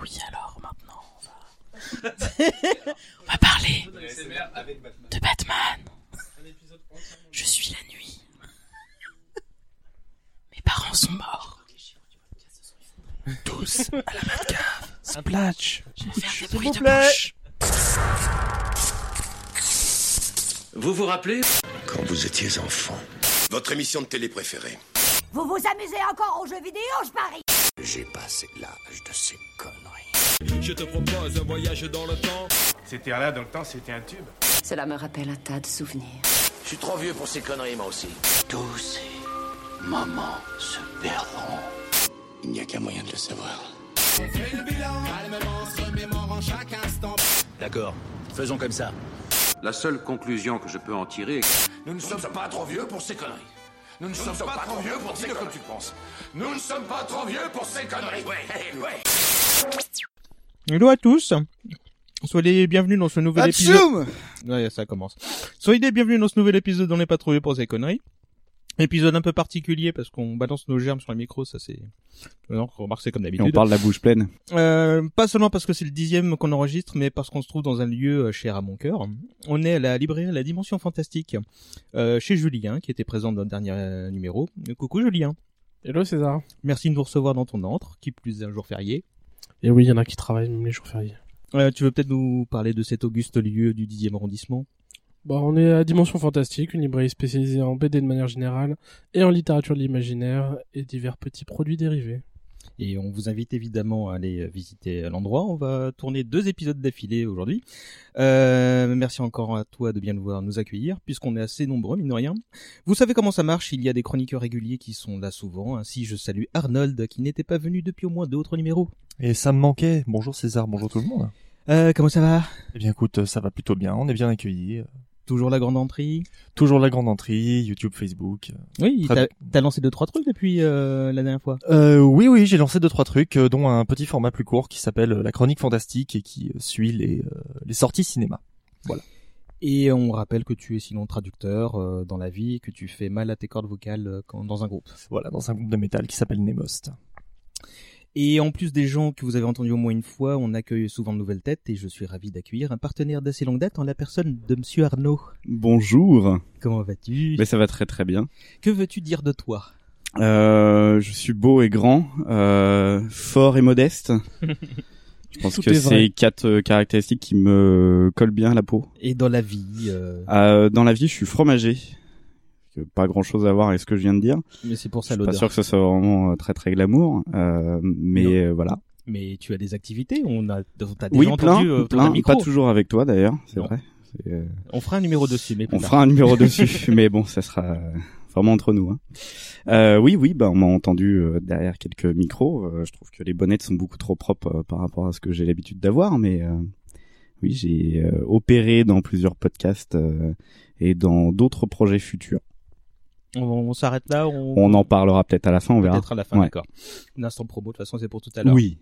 Oui, alors maintenant, on va, on va parler de Batman. Je suis la nuit. Mes parents sont morts. Tous à la Batcave. Splash Je vais faire des S'il bruits vous de bouche. Vous vous rappelez Quand vous étiez enfant, Votre émission de télé préférée Vous vous amusez encore aux jeux vidéo, je parie j'ai passé l'âge de ces conneries. Je te propose un voyage dans le temps. Cette terre-là, dans le temps, c'était un tube. Cela me rappelle un tas de souvenirs. Je suis trop vieux pour ces conneries, moi aussi. Tous ces moments se perdront. Il n'y a qu'un moyen de le savoir. D'accord, faisons comme ça. La seule conclusion que je peux en tirer est que Nous ne sommes pas trop vieux pour ces conneries. Nous ne sommes pas trop vieux pour ces conneries. comme tu penses. Nous ne sommes pas trop vieux pour ces conneries. Ouais, ouais. Hello à tous Soyez les bienvenus dans ce nouvel épisode... Ouais, ça commence. Soyez les bienvenus dans ce nouvel épisode d'On n'est pas trouvé pour ces conneries. Épisode un peu particulier parce qu'on balance nos germes sur les micros, ça c'est... Non, remarque c'est comme Et on d'habitude. parle la bouche pleine. Euh, pas seulement parce que c'est le dixième qu'on enregistre, mais parce qu'on se trouve dans un lieu euh, cher à mon cœur. On est à la librairie La Dimension Fantastique, euh, chez Julien, qui était présent dans le dernier euh, numéro. Euh, Coucou Julien. Hello César. Merci de nous recevoir dans ton antre, qui plus est un jour férié. Et oui, il y en a qui travaillent même les jours fériés. Euh, tu veux peut-être nous parler de cet auguste lieu du dixième arrondissement? Bah, on est à Dimension Fantastique, une librairie spécialisée en BD de manière générale et en littérature de l'imaginaire et divers petits produits dérivés. Et on vous invite évidemment à aller visiter l'endroit. On va tourner deux épisodes d'affilée aujourd'hui. Euh, merci encore à toi de bien nous voir nous accueillir, puisqu'on est assez nombreux, mine de rien. Vous savez comment ça marche, il y a des chroniqueurs réguliers qui sont là souvent. Ainsi, je salue Arnold, qui n'était pas venu depuis au moins deux autres numéros. Et ça me manquait. Bonjour César, bonjour tout le monde. Euh, comment ça va? Eh bien écoute, ça va plutôt bien, on est bien accueillis. Toujours la grande entrée Toujours la grande entrée, YouTube, Facebook. Oui, Très- t'as lancé deux, trois trucs depuis euh, la dernière fois. Euh, oui, oui, j'ai lancé deux trois trucs, euh, dont un petit format plus court qui s'appelle la chronique fantastique et qui suit les, les sorties cinéma. Et on rappelle que tu es sinon traducteur euh, dans la vie, et que tu fais mal à tes cordes vocales euh, quand, dans un groupe. Voilà, dans un groupe de métal qui s'appelle Nemost. Et en plus des gens que vous avez entendus au moins une fois, on accueille souvent de nouvelles têtes et je suis ravi d'accueillir un partenaire d'assez longue date en la personne de Monsieur Arnaud. Bonjour. Comment vas-tu? Mais ça va très très bien. Que veux-tu dire de toi? Euh, je suis beau et grand, euh, fort et modeste. Je pense Tout que c'est quatre euh, caractéristiques qui me collent bien à la peau. Et dans la vie euh, Euh, dans la vie, je suis fromager. Pas grand chose à voir avec ce que je viens de dire. Mais c'est pour Je ça suis pas l'odeur. sûr que ce soit vraiment euh, très très glamour, euh, mais euh, voilà. Mais tu as des activités, on a, on t'a déjà Oui, entendu plein, autour plein. micro. Pas toujours avec toi d'ailleurs, c'est vrai. On fera un numéro dessus, mais On tard. fera un numéro dessus, mais bon, ça sera vraiment entre nous. Hein. Euh, oui, oui, bah on m'a entendu euh, derrière quelques micros. Euh, je trouve que les bonnettes sont beaucoup trop propres par rapport à ce que j'ai l'habitude d'avoir, mais euh, oui, j'ai opéré dans plusieurs podcasts et dans d'autres projets futurs. On, on s'arrête là. On, On en parlera peut-être à la fin, on verra. Peut-être à la fin, Ouais. d'accord. Un instant promo, de toute façon, c'est pour tout à l'heure. Oui.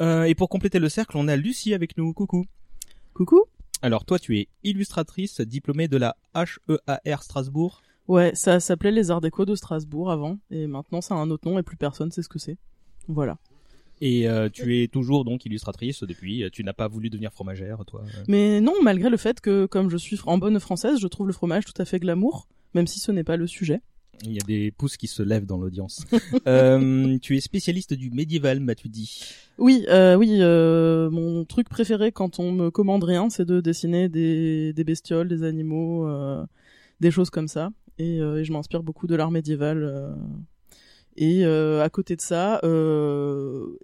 Euh, et pour compléter le cercle, on a Lucie avec nous. Coucou. Coucou. Alors toi, tu es illustratrice diplômée de la HEAR Strasbourg. Ouais, ça s'appelait les Arts Déco de Strasbourg avant, et maintenant ça a un autre nom et plus personne sait ce que c'est. Voilà. Et euh, tu es toujours donc illustratrice depuis. Tu n'as pas voulu devenir fromagère, toi. euh? Mais non, malgré le fait que, comme je suis en bonne française, je trouve le fromage tout à fait glamour, même si ce n'est pas le sujet. Il y a des pouces qui se lèvent dans l'audience. euh, tu es spécialiste du médiéval, m'as-tu dit? Oui, euh, oui, euh, mon truc préféré quand on me commande rien, c'est de dessiner des, des bestioles, des animaux, des choses comme ça. Et, et je m'inspire beaucoup de l'art médiéval. Et à côté de ça,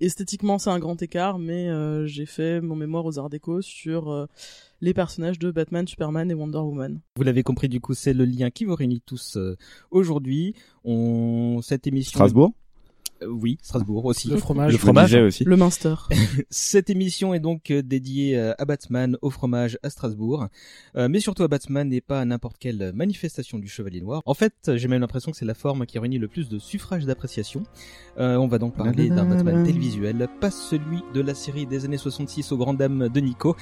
esthétiquement c'est un grand écart, mais j'ai fait mon mémoire aux Arts Déco sur les personnages de Batman, Superman et Wonder Woman. Vous l'avez compris, du coup, c'est le lien qui vous réunit tous euh, aujourd'hui. On cette émission. Strasbourg oui, Strasbourg aussi. Le fromage. Le fromage aussi. Le Minster. Cette émission est donc euh, dédiée euh, à Batman, au fromage à Strasbourg, Euh, mais surtout à Batman et pas à n'importe quelle manifestation du Chevalier Noir. En fait, j'ai même l'impression que c'est la forme qui réunit le plus de suffrages d'appréciation. Euh, on va donc parler d'un Batman télévisuel, pas celui de la série des années 66 aux grandes dames de Nico,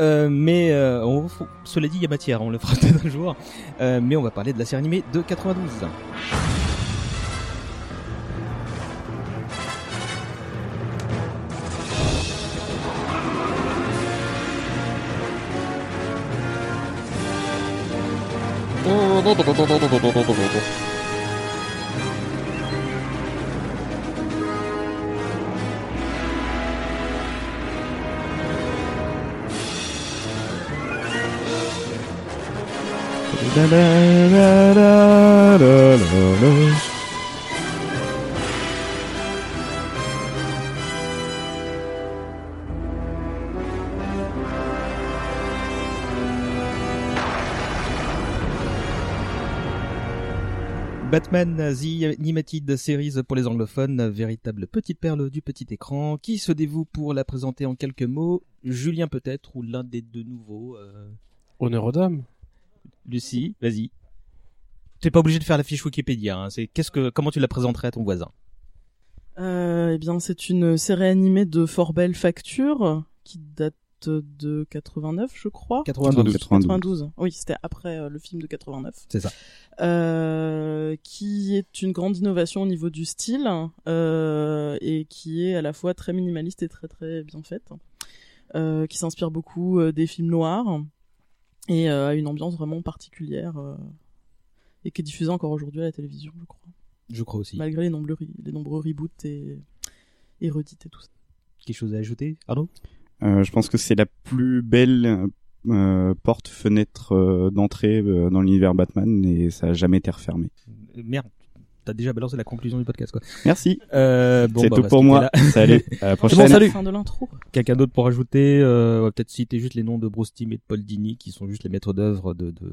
Euh, mais on, cela dit, il y a matière, on le fera peut-être un jour. Mais on va parler de la série animée de 92. Da, da, da, Batman The Animated Series pour les anglophones, véritable petite perle du petit écran. Qui se dévoue pour la présenter en quelques mots? Julien peut-être ou l'un des deux nouveaux euh... Honneur aux dames. Lucie, vas-y. T'es pas obligé de faire la fiche Wikipédia. Hein. C'est qu'est-ce que comment tu la présenterais à ton voisin? Euh, Eh bien, c'est une série animée de fort belle facture qui date de 89, je crois. 92. 92. Oui, c'était après euh, le film de 89. C'est ça. Euh, qui est une grande innovation au niveau du style euh, et qui est à la fois très minimaliste et très très bien faite. Euh, qui s'inspire beaucoup euh, des films noirs et euh, a une ambiance vraiment particulière et qui est diffusée encore aujourd'hui à la télévision, je crois. Je crois aussi. Malgré les nombreux, les nombreux reboots et, et redites et tout ça. Quelque chose à ajouter, Arnaud? Je pense que c'est la plus belle euh, porte-fenêtre euh, d'entrée euh, dans l'univers Batman et ça a jamais été refermé. Merde. T'as déjà balancé la conclusion du podcast, quoi. Merci. Euh, bon, c'est bah, tout bah, pour moi. Salut. À la prochaine. Bon, salut. Fin de l'intro. Quelqu'un d'autre pour ajouter euh, On va peut-être citer juste les noms de Bruce Timm et de Paul Dini, qui sont juste les maîtres d'œuvre de, de,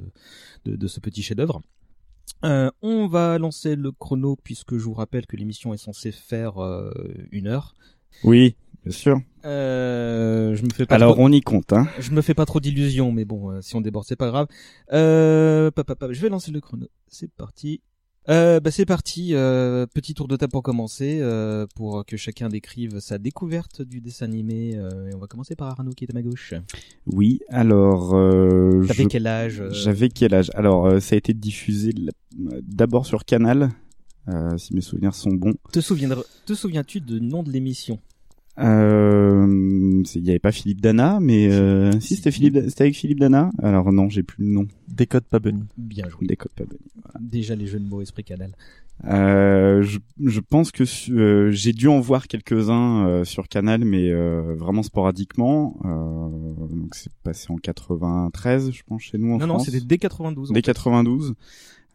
de, de ce petit chef-d'œuvre. Euh, on va lancer le chrono puisque je vous rappelle que l'émission est censée faire euh, une heure. Oui, bien sûr. Euh, je me fais pas Alors trop... on y compte, hein. Je me fais pas trop d'illusions, mais bon, euh, si on déborde, c'est pas grave. Euh, pa, pa, pa, je vais lancer le chrono. C'est parti. Euh, bah c'est parti. Euh, petit tour de table pour commencer, euh, pour que chacun décrive sa découverte du dessin animé. Euh, et on va commencer par Arnaud qui est à ma gauche. Oui, alors. Euh, T'avais je- quel âge euh J'avais quel âge? Alors euh, ça a été diffusé d'abord sur Canal, euh, si mes souvenirs sont bons. Te souviendras, te souviens-tu du nom de l'émission? Euh, c'est- Il n'y avait pas Philippe Dana, mais euh, si c'était Philippe, c'était avec Philippe Dana. Alors non, j'ai plus le nom. Décode pas Bunny. Bien joué. Décode pas Bunny. Déjà les jeux de mots esprit canal. Euh, je, je pense que su- euh, j'ai dû en voir quelques-uns euh, sur Canal, mais euh, vraiment sporadiquement. Euh, donc c'est passé en 93, je pense, chez nous en non non, France. c'était dès 92. en Dès fait. 92.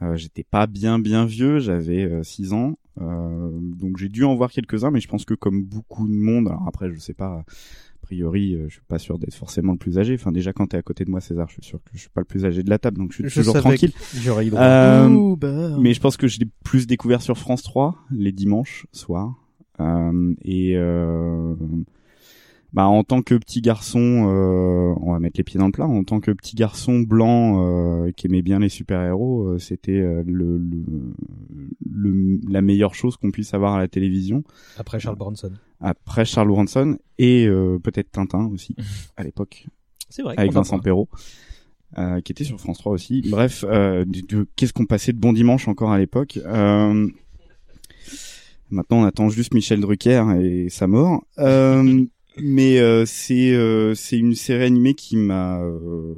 Euh, J'étais pas bien bien vieux, j'avais 6 ans, donc j'ai dû en voir quelques-uns, mais je pense que comme beaucoup de monde, alors après je sais pas, a priori euh, je suis pas sûr d'être forcément le plus âgé. Enfin déjà quand t'es à côté de moi César, je suis sûr que je suis pas le plus âgé de la table, donc je suis Je toujours tranquille. j'aurais. Euh, bah. mais je pense que je l'ai plus découvert sur France 3 les dimanches soirs. Euh, et euh, bah en tant que petit garçon, euh, on va mettre les pieds dans le plat. En tant que petit garçon blanc euh, qui aimait bien les super héros, c'était euh, le, le, le- la meilleure chose qu'on puisse avoir à la télévision. Après Charles Bronson. Après Charles Bronson et euh, peut-être Tintin aussi à l'époque C'est vrai. avec Vincent. Perrault, euh, qui était sur France 3 aussi. Bref, euh, qu'est-ce qu'on passait de bon dimanche encore à l'époque euh, Maintenant, on attend juste Michel Drucker et sa mort. Euh, mais euh, c'est euh, c'est une série animée qui m'a euh,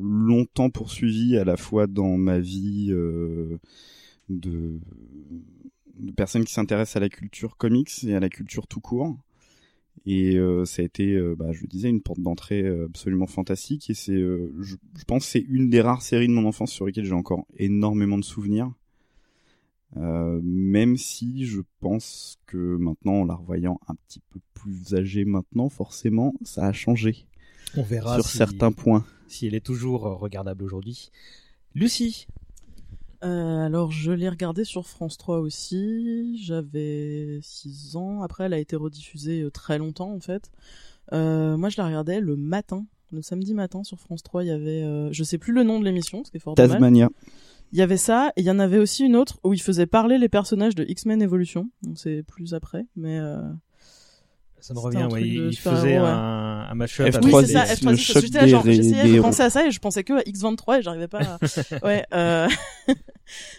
longtemps poursuivi à la fois dans ma vie de, de personne qui s'intéresse à la culture comics et à la culture tout court. Et ça a été, bah, je le disais, une porte d'entrée absolument fantastique. Et c'est, je, je pense, c'est une des rares séries de mon enfance sur lesquelles j'ai encore énormément de souvenirs. Euh, même si je pense que maintenant, en la revoyant un petit peu plus âgée maintenant, forcément, ça a changé On verra sur si- certains points. si elle est toujours euh, regardable aujourd'hui. Lucie. Euh, alors je l'ai regardé sur France 3 aussi, j'avais 6 ans, après elle a été rediffusée très longtemps en fait. Euh, moi je la regardais le matin, le samedi matin sur France 3, il y avait, euh, je sais plus le nom de l'émission, ce qui est fort dommage. Il y avait ça, et il y en avait aussi une autre où il faisait parler les personnages de X-Men Evolution, donc c'est plus après, mais... Euh... Ça me revient, ouais, il faisait un, un mashup. F3, Oui, F3, c'est ça, c'est F3, le c'est choc j'étais genre, des- j'essayais héros. penser à ça et je pensais que à X23 et j'arrivais pas à... ouais, euh...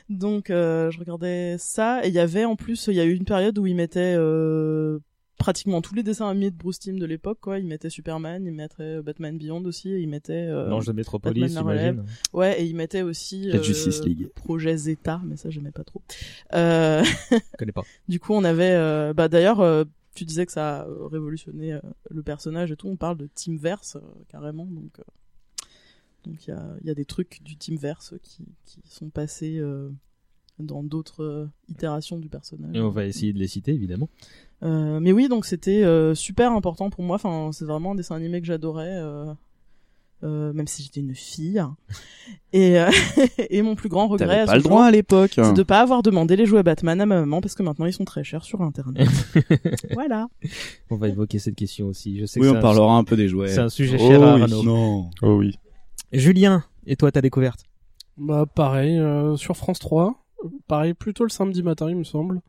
donc euh, je regardais ça et il y avait en plus, il y a eu une période où ils mettaient euh, pratiquement tous les dessins animés de Bruce Timm de l'époque, quoi. Il mettait Superman, il mettrait Batman Beyond aussi, et il mettait euh, L'Ange de Métropolis, j'imagine. Ouais, et il mettait aussi La Justice League. Projet Zeta, mais ça j'aimais pas trop. Euh... Je connais pas. Du coup, on avait, euh, bah d'ailleurs, euh, tu disais que ça a euh, révolutionné euh, le personnage et tout. On parle de Teamverse euh, carrément, donc euh, donc il y a, il y a des trucs du Teamverse qui qui sont passés euh, dans d'autres euh, itérations du personnage. Et on va essayer de les citer, évidemment. Euh, mais oui, donc c'était euh, super important pour moi. Enfin, c'est vraiment un dessin animé que j'adorais, euh, euh, même si j'étais une fille. Et, euh, et mon plus grand regret, pas ce le jour, droit à l'époque. c'est de pas avoir demandé les jouets Batman à ma maman parce que maintenant ils sont très chers sur Internet. voilà. On va évoquer cette question aussi. Je sais Oui, que on un- parlera un peu des jouets. C'est un sujet Oh cher à oui, Arnaud. non. Oh oui. Julien, et toi, ta découverte? Bah pareil, euh, sur France 3, euh, pareil, plutôt le samedi matin il me semble.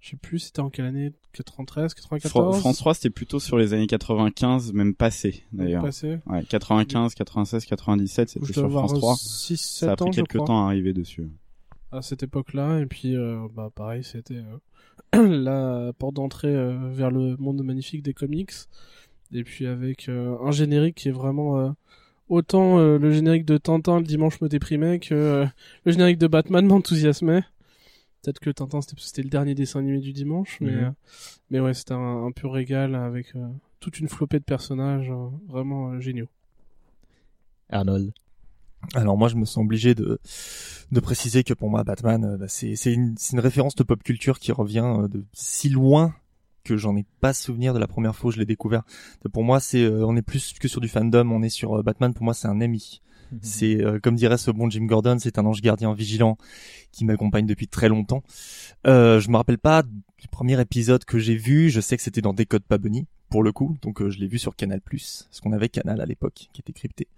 Je sais plus c'était en quelle année, 93, 94 Fran- France 3, c'était plutôt sur les années 95, même passé, d'ailleurs. Passé. Ouais, 95, 96, 97, Je c'était sur France 3. 6, 7 Ça a pris ans, quelques temps à arriver dessus. à cette époque-là et puis euh, bah pareil c'était euh, la porte d'entrée euh, vers le monde magnifique des comics et puis avec euh, un générique qui est vraiment autant euh, le générique de Tintin le dimanche me déprimait que euh, le générique de Batman m'enthousiasmait peut-être que Tintin c'était le dernier dessin animé du dimanche mais Mhm. euh, mais ouais c'était un, un pur régal avec euh, toute une flopée de personnages euh, vraiment euh, géniaux Arnold. Alors moi, je me sens obligé de de préciser que pour moi, Batman, bah, c'est c'est une référence de pop culture qui revient de si loin que j'en ai pas souvenir de la première fois où je l'ai découvert. De- Pour moi, c'est euh, on est plus que sur du fandom, on est sur euh, Batman. Pour moi, c'est un ami. C'est euh, comme dirait ce bon Jim Gordon, c'est un ange gardien vigilant qui m'accompagne depuis très longtemps. Euh, je me rappelle pas du premier épisode que j'ai vu. Je sais que c'était dans Décode pas Bunny pour le coup, donc euh, je l'ai vu sur Canal+, parce qu'on avait Canal à l'époque qui était crypté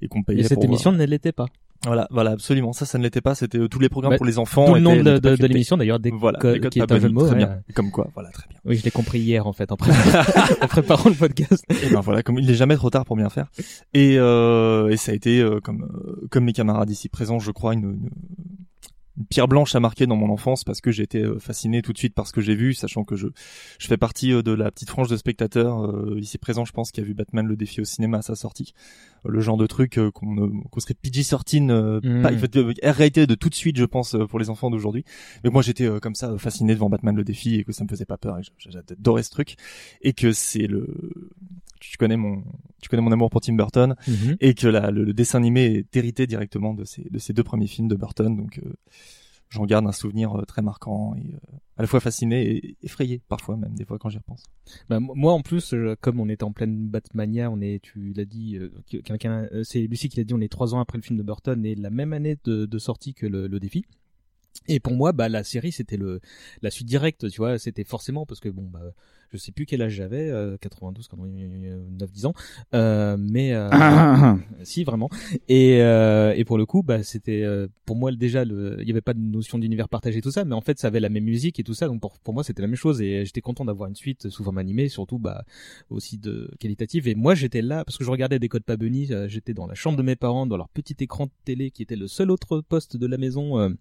et qu'on payait Et cette pour voir. émission ne l'était pas. Voilà, voilà, absolument. Ça, ça ne l'était pas. C'était euh, tous les programmes Bah, pour les enfants. D'où le nom de, l'émission d'ailleurs, des Voilà, Décode qui est un jeu de mots. Très ouais. bien. Comme quoi, voilà, très bien. Oui, je l'ai compris hier en fait en, préparant, en préparant le podcast. Et ben voilà, comme il n'est jamais trop tard pour bien faire. Et, euh, et ça a été euh, comme euh, comme mes camarades ici présents, je crois une, une, une pierre blanche à marquer dans mon enfance parce que j'ai été euh, fasciné tout de suite par ce que j'ai vu, sachant que je je fais partie euh, de la petite frange de spectateurs euh, ici présents, je pense, qui a vu Batman le défi au cinéma à sa sortie. Euh, le genre de truc euh, qu'on serait PG-13, euh, Mhm. pas, R-rated de tout de suite, je pense, pour les enfants d'aujourd'hui. Mais moi, j'étais euh, comme ça fasciné devant Batman le défi et que ça me faisait pas peur et j'adorais ce truc et que c'est le tu connais mon tu connais mon amour pour Tim Burton Mhm. et que la, le, le dessin animé est hérité directement de ces de ces deux premiers films de Burton donc euh, j'en garde un souvenir euh, très marquant et euh, à la fois fasciné et effrayé parfois même des fois quand j'y repense. Bah, moi en plus, comme on était en pleine Batmania, on est, tu l'as dit, que- quelqu'un, c'est Lucie qui l'a dit, on est trois ans après le film de Burton et la même année de, de sortie que le, le défi. Et pour moi, bah la série c'était le la suite directe, tu vois, c'était forcément parce que bon bah je sais plus quel âge j'avais, euh, 92, 9, 10 ans, euh, mais euh, si vraiment. Et euh, et pour le coup, bah c'était euh, pour moi déjà le, il y avait pas de notion d'univers partagé tout ça, mais en fait ça avait la même musique et tout ça, donc pour pour moi c'était la même chose et j'étais content d'avoir une suite sous forme animée, surtout bah aussi de qualitative. Et moi j'étais là parce que je regardais des codes pas bunny, euh, j'étais dans la chambre de mes parents, dans leur petit écran de télé qui était le seul autre poste de la maison.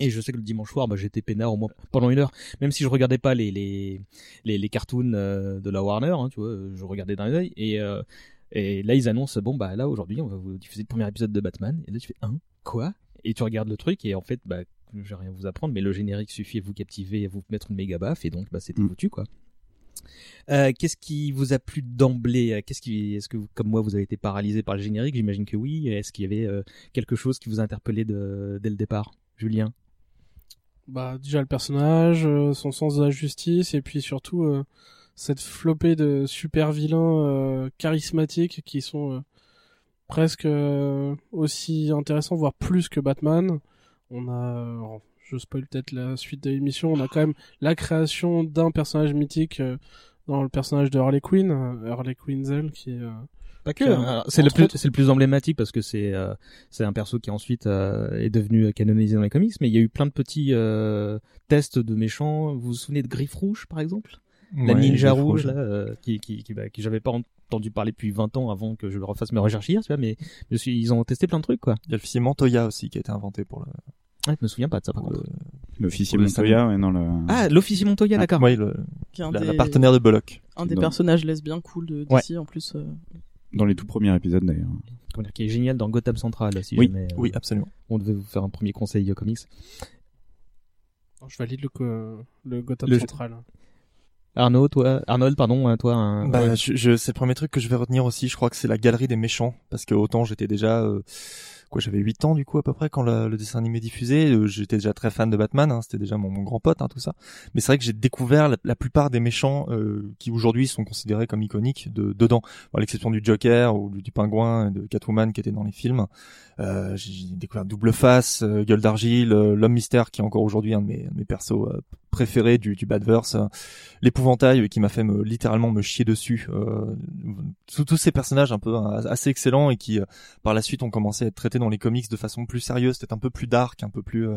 Euh, et je sais que le dimanche soir, bah, j'étais peinard au moins pendant une heure, même si je regardais pas les les les, les cartoons euh, de la Warner, hein, tu vois, je regardais d'un œil. Et euh, et là ils annoncent bon bah là aujourd'hui on va vous diffuser le premier épisode de Batman. Et là tu fais un quoi? Et tu regardes le truc et en fait bah je vais rien vous apprendre, mais le générique suffit à vous captiver, à vous mettre une méga baffe et donc bah c'était foutu quoi. Euh, qu'est-ce qui vous a plu d'emblée? Qu'est-ce qui, est-ce que vous- comme moi vous avez été paralysé par le générique? J'imagine que oui. Est-ce qu'il y avait euh, quelque chose qui vous a interpellé de, dès le départ, Julien bah déjà le personnage, euh, son sens de la justice et puis surtout euh, cette flopée de super vilains euh, charismatiques qui sont presque aussi intéressants voire plus que Batman. On a je spoil peut-être la suite de l'émission, on a quand même la création d'un personnage mythique dans le personnage de Harley Quinn, Harley Quinzel qui est Pas que. hein. C'est le plus, c'est le plus emblématique parce que c'est, euh, c'est un perso qui ensuite euh, est devenu canonisé dans les comics. Mais il y a eu plein de petits euh, tests de méchants. Vous vous souvenez de Griffe Rouge, par exemple? La Ouais, ninja rouge, Rouge. là, euh, qui, qui, qui, bah, qui j'avais pas entendu parler depuis 20 ans avant que je refasse mes recherches hier, tu vois. Mais je suis, ils ont testé plein de trucs, quoi. Il y a le film Montoya aussi qui a été inventé pour le Ah, je me souviens pas de ça par contre. L'officier le Montoya, ouais, non, le... Ah, l'officier Montoya, Ah, d'accord. ouais, le- Qui est un la, des- la partenaire de Bullock. Un des Dans- personnages lesbiens cool de Ouais. DC en plus. Euh. dans les tout premiers épisodes d'ailleurs. Comment dire, qui est génial dans Gotham Central, si Oui, jamais euh, Oui, absolument. on devait vous faire un premier conseil euh, comics. Je valide le, le Gotham Le- Central. Arnaud, toi, Arnold, pardon, hein, toi, un... Bah, ouais. je, je- c'est le premier truc que je vais retenir aussi. Je crois que c'est la galerie des méchants, parce que autant j'étais déjà, euh, quoi, j'avais 8 ans du coup à peu près quand le dessin animé diffusé. Euh, j'étais déjà très fan de Batman, hein, c'était déjà mon, grand pote, hein, tout ça. Mais c'est vrai que j'ai découvert la, plupart des méchants euh, qui aujourd'hui sont considérés comme iconiques de dedans, à l'exception du Joker ou du, du Pingouin, et de Catwoman qui étaient dans les films. Euh, j'ai découvert Double Face, euh, Gueule d'argile, euh, l'homme mystère qui est encore aujourd'hui un mes, de mes persos préférés du, du Badverse, euh, l'épouvantail qui m'a fait me, littéralement me chier dessus. Euh, tous, tous ces personnages un peu euh, assez excellents et qui euh, par la suite ont commencé à être traités dans les comics de façon plus sérieuse, peut-être un peu plus dark, un peu plus.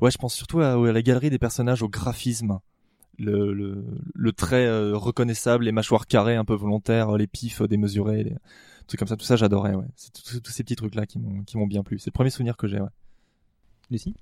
Ouais, je pense surtout à, la galerie des personnages, au graphisme. Le, le, le trait reconnaissable, les mâchoires carrées un peu volontaires, les pifs euh, démesurés, les trucs comme ça, tout ça j'adorais, ouais. C'est tous ces petits trucs là qui m'ont qui m'ont bien plu. C'est le premier souvenir que j'ai, ouais. Lucie?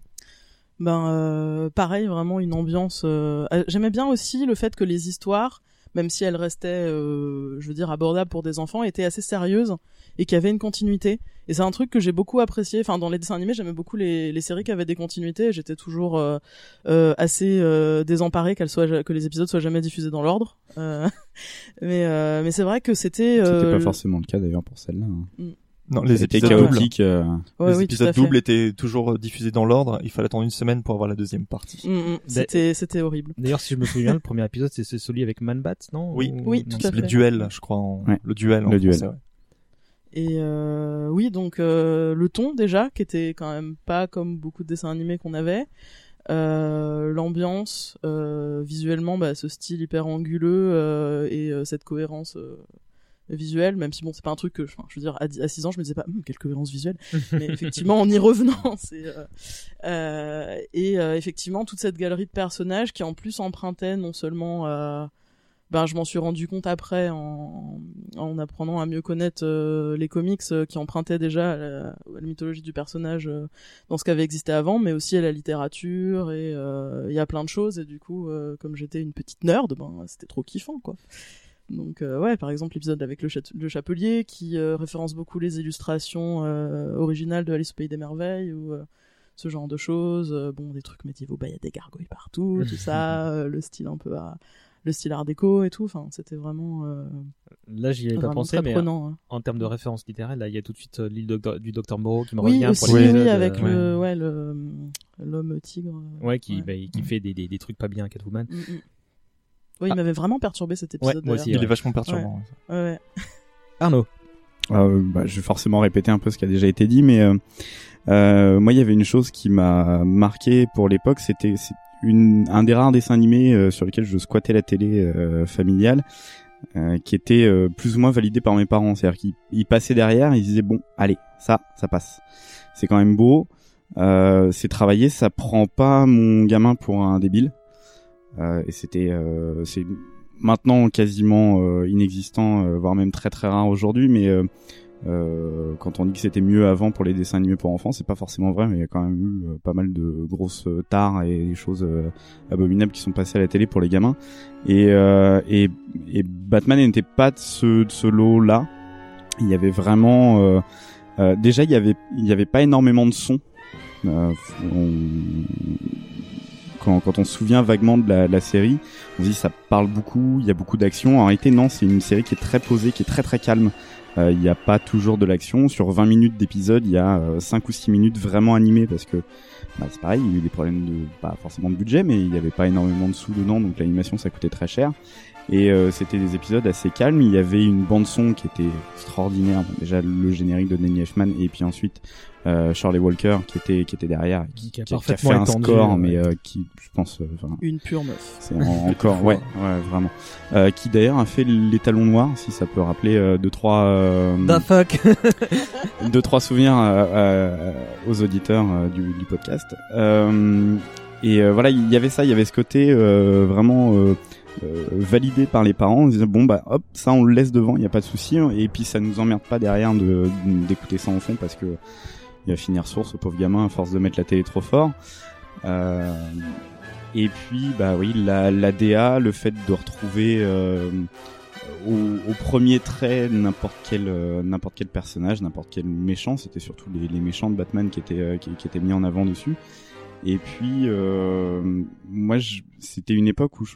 Ben euh, pareil, vraiment une ambiance. euh, euh, J'aimais bien aussi le fait que les histoires, même si elles restaient, euh, je veux dire, abordables pour des enfants, étaient assez sérieuses et qu'il y avait une continuité. Et c'est un truc que j'ai beaucoup apprécié. Enfin, dans les dessins animés, j'aimais beaucoup les, les séries qui avaient des continuités. J'étais toujours euh, euh, assez euh, désemparée qu'elles soient que les épisodes soient jamais diffusés dans l'ordre. Euh, mais euh, mais c'est vrai que c'était. C'était pas forcément le cas d'ailleurs pour celle-là. hein. Non, les épisodes euh, Ouais, les oui, épisodes doubles étaient toujours euh, diffusés dans l'ordre. Il fallait attendre une semaine pour avoir la deuxième partie. Mm, mm, c'était c'était horrible. D'ailleurs, si je me souviens, le premier épisode, c'est celui avec Man-Bat, non Oui, Ou- Oui, non, tout à Le fait. duel, je crois. En... Ouais. Le duel. en Le duel. français, ouais. Et euh, oui, donc euh, le ton déjà, qui était quand même pas comme beaucoup de dessins animés qu'on avait. Euh, L'ambiance, euh, visuellement, bah, ce style hyper anguleux euh, et euh, cette cohérence visuelle, même si bon, c'est pas un truc que, je veux dire, à, 10 à 6 ans, je me disais pas, Hum, quelle cohérence visuelle. Mais effectivement, en y revenant, c'est euh, euh, et euh, effectivement toute cette galerie de personnages qui en plus empruntait non seulement euh, ben je m'en suis rendu compte après en, en apprenant à mieux connaître euh, les comics qui empruntaient déjà à la, à la mythologie du personnage euh, dans ce qui avait existé avant mais aussi à la littérature et euh, il y a plein de choses et du coup euh, comme j'étais une petite nerd ben c'était trop kiffant quoi donc euh, ouais, par exemple l'épisode avec le, chapelier qui euh, référence beaucoup les illustrations euh, originales de Alice au pays des merveilles ou ce genre de choses. Bon, des trucs médiévaux, bah il y a des gargouilles partout, tout ça, le style un peu à le style art déco et tout. Enfin, c'était vraiment euh, Là, j'y avais pas pensé, mais prenant, hein. en termes de référence littéraire, là, il y a tout de suite euh, l'île du Docteur Moreau qui me oui revient aussi, pour l'épisode, oui, avec le ouais l'homme tigre. Ouais, qui, bah, qui fait des, des, des trucs pas bien à Catwoman. Mm, mm. Oui, il m'avait vraiment perturbé cet Ouais, épisode. moi aussi. Il est vachement perturbant. Ouais. Ouais, ouais. Arnaud. Euh, bah, je vais forcément répéter un peu ce qui a déjà été dit, mais euh, euh, moi, il y avait une chose qui m'a marqué pour l'époque, c'était un des rares dessins animés euh, sur lesquels je squattais la télé euh, familiale, euh, qui était euh, plus ou moins validé par mes parents. C'est-à-dire qu'ils ils passaient derrière, ils disaient bon, allez, ça, ça passe. C'est quand même beau, euh, c'est travaillé, ça prend pas mon gamin pour un débile. Euh, et c'était, euh, c'est maintenant quasiment euh, inexistant, voire même très très rare aujourd'hui, mais euh, quand on dit que c'était mieux avant pour les dessins animés pour enfants, c'est pas forcément vrai, mais il y a quand même eu pas mal de grosses euh, tares et des choses abominables qui sont passées à la télé pour les gamins. Et, et, et Batman n'était pas de ce, de ce lot-là. Il y avait vraiment... déjà, il y avait, il y avait pas énormément de sons. On- quand, on se souvient vaguement de la, série, on se dit ça parle beaucoup, il y a beaucoup d'action. En réalité, non, c'est une série qui est très posée, qui est très très calme. Euh, Il n'y a pas toujours de l'action. Sur 20 minutes d'épisode, il y a euh, 5 ou 6 minutes vraiment animées parce que bah, c'est pareil, il y a eu des problèmes de pas forcément de budget, mais il n'y avait pas énormément de sous dedans, donc l'animation ça coûtait très cher. Et euh, c'était des épisodes assez calmes. Il y avait une bande son qui était extraordinaire. Déjà le générique de Danny Elfman et puis ensuite euh, Charlie Walker qui était qui était derrière, qui, Qui a qui a parfaitement fait un étendu, score, ouais. mais euh, qui je pense, euh, Une pure meuf. c'est en- encore ouais ouais vraiment. Euh, qui d'ailleurs a fait les talons noirs, si ça peut rappeler euh, deux trois euh, The fuck deux trois souvenirs euh, euh, aux auditeurs euh, du, du podcast. Euh, et euh, voilà, il y avait ça, il y avait ce côté euh, vraiment euh, euh, validé par les parents. On disait bon bah hop, ça on le laisse devant, il y a pas de souci. Et puis ça nous emmerde pas derrière de d'écouter ça en fond parce que il va finir source, ce pauvre gamin, à force de mettre la télé trop fort. Euh, et puis, bah oui, la, DA, le fait de retrouver euh, au, premier trait n'importe quel euh, n'importe quel personnage, n'importe quel méchant, c'était surtout les, méchants de Batman qui étaient qui, étaient mis en avant dessus. Et puis, moi, c'était une époque où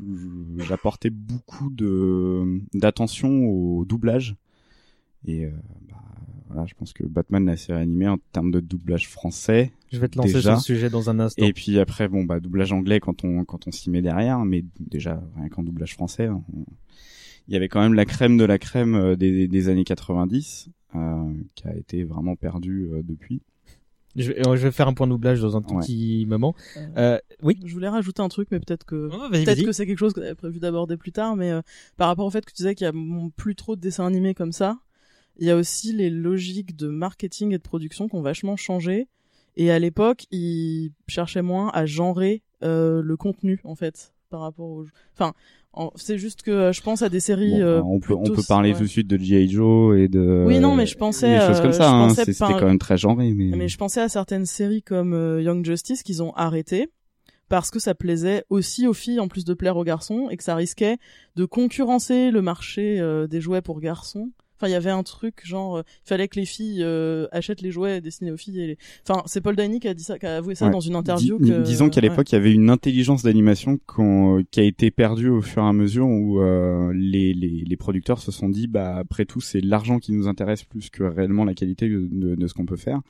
j'apportais beaucoup de d'attention au doublage. Et voilà, je pense que Batman la série animée en termes de doublage français. Je vais te lancer déjà. sur ce sujet dans un instant. Et puis après, bon, bah doublage anglais quand on quand on s'y met derrière, mais déjà rien qu'en doublage français, on... il y avait quand même la crème de la crème euh, des, des années 90 euh, qui a été vraiment perdue euh, depuis. Je vais, je vais, faire un point de doublage dans un tout ouais. petit moment. Euh, oui. Je voulais rajouter un truc, mais peut-être que oh, peut-être que c'est quelque chose que j'avais prévu d'aborder plus tard. Mais euh, par rapport au fait que tu disais qu'il y a plus trop de dessins animés comme ça, il y a aussi les logiques de marketing et de production qui ont vachement changé. Et à l'époque, ils cherchaient moins à genrer euh, le contenu en fait par rapport au. Enfin, c'est juste que je pense à des séries. Bon, euh, on peut on peut parler ouais. tout de suite de GI Joe et de. Oui non mais je pensais. Des choses comme euh, ça. Hein, c'était par... quand même très genré mais. Mais je pensais à certaines séries comme euh, Young Justice qu'ils ont arrêté parce que ça plaisait aussi aux filles en plus de plaire aux garçons et que ça risquait de concurrencer le marché euh, des jouets pour garçons. Enfin, il y avait un truc genre, euh, il fallait que les filles euh, achètent les jouets destinés aux filles. Et les... Enfin, c'est Paul Dany qui a dit ça, qui a avoué ça ouais. dans une interview. Dis, que... Disons qu'à l'époque, il ouais. y avait une intelligence d'animation qui a été perdue au fur et à mesure où euh, les, les, les, producteurs se sont dit, bah après tout, c'est l'argent qui nous intéresse plus que réellement la qualité de, de, de ce qu'on peut faire.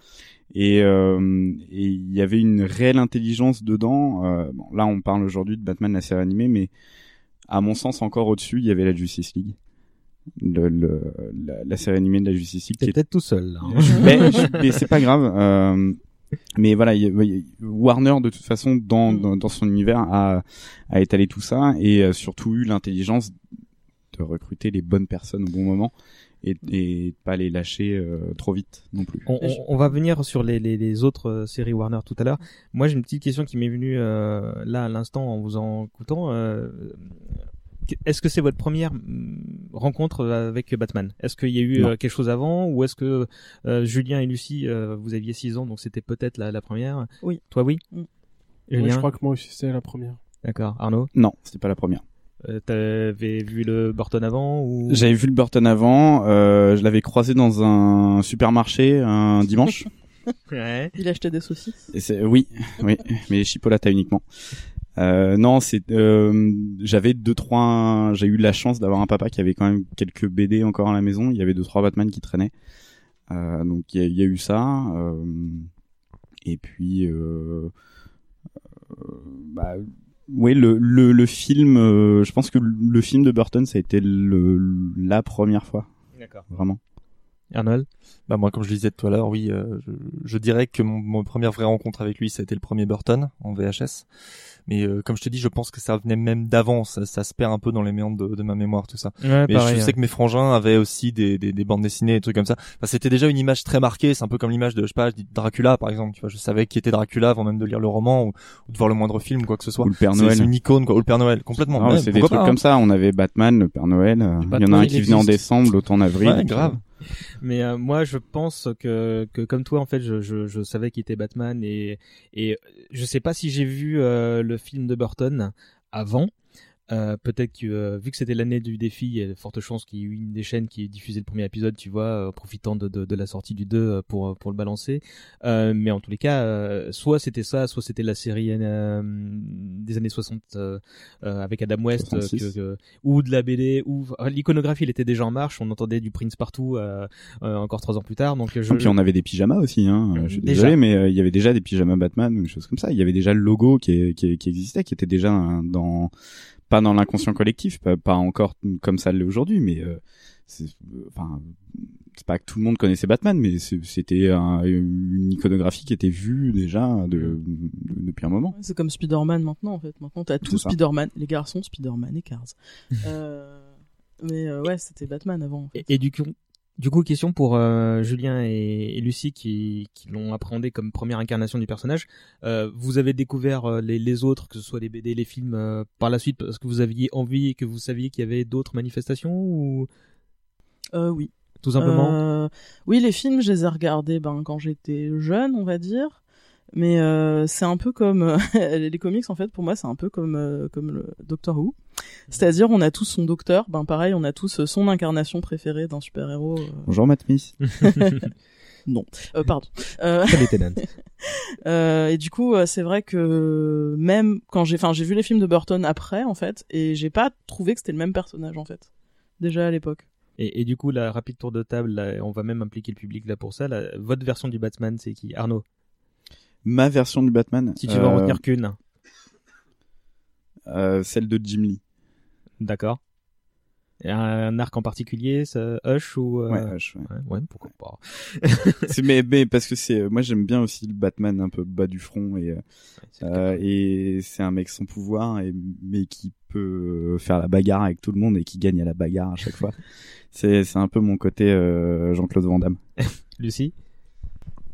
Et euh, il y avait une réelle intelligence dedans. Euh, bon, là, on parle aujourd'hui de Batman la série animée, mais à mon sens, encore au-dessus, il y avait la Justice League le, le la, la, série animée de la Justice League. T'es peut-être tout seul. Là, hein. mais, mais c'est pas grave. Euh, mais voilà, y y Warner de toute façon dans, dans, dans son univers a, a étalé tout ça et a surtout eu l'intelligence de recruter les bonnes personnes au bon moment et, et pas les lâcher euh, trop vite non plus. On, on, on, va venir sur les, les, les autres euh, séries Warner tout à l'heure. Moi, j'ai une petite question qui m'est venue euh, là à l'instant en vous en écoutant. Euh, est-ce que c'est votre première mm, rencontre avec Batman? Est-ce qu'il y a eu non. euh, quelque chose avant? Ou est-ce que euh, Julien et Lucie, euh, vous aviez 6 ans, donc c'était peut-être la, la, première? Oui. Toi, oui? Mm. Julien? Oui, je crois que moi aussi c'était la première. D'accord. Arnaud? Non, c'était pas la première. Euh, T'avais vu le Burton avant ou? J'avais vu le Burton avant. Euh, je l'avais croisé dans un supermarché un dimanche. ouais. Il achetait des saucisses. Et oui, oui, mais chipolata uniquement. Euh, non, c'est euh, j'avais deux trois j'ai eu la chance d'avoir un papa qui avait quand même quelques BD encore à la maison, il y avait deux trois Batman qui traînaient. Euh, donc il y, y, a eu ça euh, et puis euh, bah oui le le, le film je pense que le film de Burton ça a été le, la première fois. D'accord. Vraiment. Arnold? Bah moi comme je le disais tout à l'heure oui euh, je, je, dirais que mon, mon, première vraie rencontre avec lui ça a été le premier Burton en VHS mais euh, comme je te dis je pense que ça venait même d'avant ça, ça, se perd un peu dans les méandres de, de ma mémoire tout ça. Ouais, mais pareil, je sais ouais. que mes frangins avaient aussi des, des, des, bandes dessinées des trucs comme ça. Enfin, c'était déjà une image très marquée c'est un peu comme l'image de je sais pas Dracula par exemple tu vois je savais qui était Dracula avant même de lire le roman ou, ou de voir le moindre film ou quoi que ce soit. Ou le Père Noël. c'est une icône quoi. Ou le Père Noël complètement. Ah, ouais, c'est des trucs pas, comme ça. On avait Batman le Père Noël euh, il y en a un qui venait en décembre l'autre en avril. Ouais, grave. Mais euh, je pense que, que comme toi en fait je, je, je savais qu'il était Batman et et je sais pas si j'ai vu euh, le film de Burton avant euh, peut-être que euh, vu que c'était l'année du défi, il y a de fortes chances qu'il y ait eu une des chaînes qui ait diffusé le premier épisode, tu vois, euh, profitant de, de, de, la sortie du 2 pour pour le balancer. Euh, mais en tous les cas, soit c'était ça, soit c'était la série des années 60 avec Adam West, que, que, ou de la BD, ou l'iconographie, elle était déjà en marche. On entendait du Prince partout, encore trois ans plus tard. Donc je... Et puis on avait des pyjamas aussi. Hein. Je suis déjà. désolé, mais il y avait déjà des pyjamas Batman ou des choses comme ça. Il y avait déjà le logo qui, qui, qui existait, qui était déjà dans pas dans l'inconscient collectif, pas, pas, encore comme ça l'est aujourd'hui, mais euh, c'est, enfin, c'est pas que tout le monde connaissait Batman, mais c'était un, une iconographie qui était vue déjà de, de, depuis un moment. C'est comme Spider-Man maintenant, en fait. Maintenant, t'as tout Spider-Man, les garçons, Spider-Man et Cars. euh, mais euh, ouais, c'était Batman avant. En fait. et, et, du coup, du coup, question pour euh, Julien et, et, Lucie qui, qui l'ont appréhendé comme première incarnation du personnage. Euh, vous avez découvert euh, les, les, autres, que ce soit les BD, les films, par la suite parce que vous aviez envie et que vous saviez qu'il y avait d'autres manifestations ou? Oui. Tout simplement. Oui, les films, je les ai regardés ben quand j'étais jeune, on va dire. Mais euh, c'est un peu comme euh, les comics en fait pour moi c'est un peu comme euh, comme le Doctor Who. C'est-à-dire on a tous son docteur, ben pareil on a tous son incarnation préférée d'un super-héros. euh. Bonjour Matt Smith. non, euh, pardon. Euh... Euh, et du coup c'est vrai que même quand j'ai enfin j'ai vu les films de Burton après en fait et j'ai pas trouvé que c'était le même personnage en fait déjà à l'époque. Et, et du coup, la rapide tour de table, là, on va même impliquer le public là pour ça. là. votre version du Batman, c'est qui? Arnaud? Ma version du Batman. Si tu veux en euh, retenir qu'une. euh, celle de Jim Lee. D'accord. Un, arc en particulier, ça, Hush ou euh, Ouais, Hush, ouais. ouais, pourquoi pas. C'est- mais, mais parce que c'est moi j'aime bien aussi le Batman un peu bas du front et euh, euh, et c'est un mec sans pouvoir et mais qui peut faire la bagarre avec tout le monde et qui gagne à la bagarre à chaque fois. C'est c'est un peu mon côté euh, Jean-Claude Van Damme. Lucie?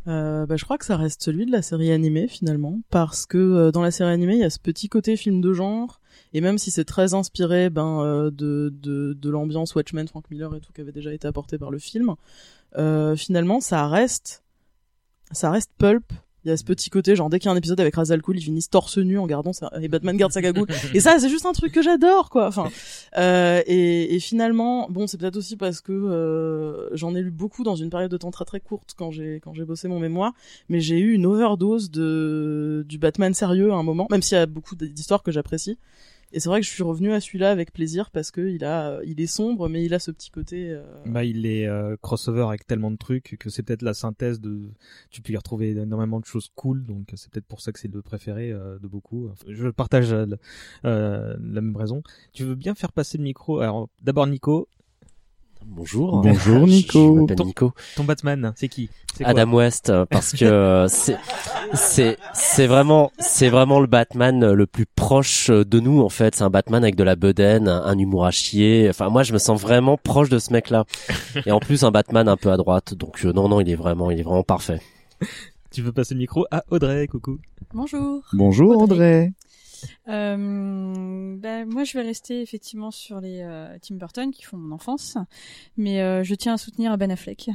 Euh, bah, je crois que ça reste celui de la série animée finalement, parce que euh, dans la série animée il y a ce petit côté film de genre, et même si c'est très inspiré ben euh, de de, de l'ambiance Watchmen, Frank Miller et tout qui avait déjà été apporté par le film, finalement ça reste ça reste pulp. Il y a ce petit côté genre dès qu'il y a un épisode avec Ra's al Ghul, ils finissent torse nu en gardant sa... et Batman garde sa cagoule. et ça c'est juste un truc que j'adore quoi. Enfin euh, et, et finalement bon c'est peut-être aussi parce que euh, j'en ai lu beaucoup dans une période de temps très très courte quand j'ai quand j'ai bossé mon mémoire, mais j'ai eu une overdose de du Batman sérieux à un moment, même s'il y a beaucoup d'histoires que j'apprécie. Et c'est vrai que je suis revenu à celui-là avec plaisir parce que il a il est sombre mais il a ce petit côté euh, Bah, il est euh, crossover avec tellement de trucs que c'est peut-être la synthèse de. Tu peux y retrouver énormément de choses cool, donc c'est peut-être pour ça que c'est le préféré euh, de beaucoup. Je partage la même raison. Tu veux bien faire passer le micro? Alors, d'abord Nico. Bonjour. Bonjour, Nico. Je m'appelle Nico. Ton Batman, c'est qui C'est Adam West, euh, parce que euh, c'est c'est c'est vraiment c'est vraiment le Batman euh, le plus proche de nous en fait. C'est un Batman avec de la bedaine, un, un humour à chier. Enfin moi je me sens vraiment proche de ce mec-là. Et en plus un Batman un peu à droite. Donc euh, non non il est vraiment il est vraiment parfait. Tu veux passer le micro à Audrey, coucou. Bonjour. Bonjour Audrey. Euh, ben, moi, je vais rester effectivement sur les euh, Tim Burton qui font mon enfance, mais euh, je tiens à soutenir Ben Affleck.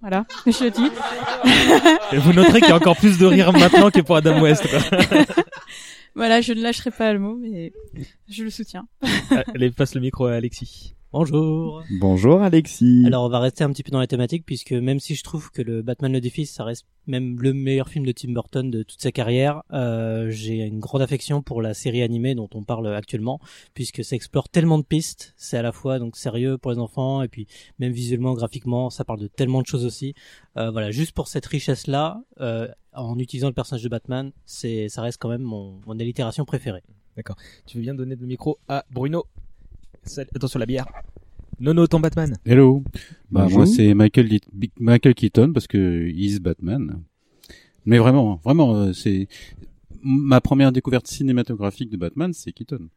Voilà, je le dis. Et vous noterez qu'il y a encore plus de rire maintenant que pour Adam West. voilà, je ne lâcherai pas le mot, mais je le soutiens. Allez, passe le micro à Alexis. Bonjour. Bonjour Alexis. Alors on va rester un petit peu dans la thématique puisque même si je trouve que le Batman le défi ça reste même le meilleur film de Tim Burton de toute sa carrière, euh, j'ai une grande affection pour la série animée dont on parle actuellement puisque ça explore tellement de pistes, c'est à la fois donc sérieux pour les enfants et puis même visuellement, graphiquement, ça parle de tellement de choses aussi. Euh, voilà, juste pour cette richesse là, euh, en utilisant le personnage de Batman, c'est ça reste quand même mon, mon allitération préférée. D'accord. Tu veux bien donner le micro à Bruno? Attention la bière. Nono, ton Batman. Hello. Bah, Bonjour. moi, c'est Michael, Michael Keaton parce que is Batman. Mais vraiment, vraiment, euh, c'est ma première découverte cinématographique de Batman, c'est Keaton.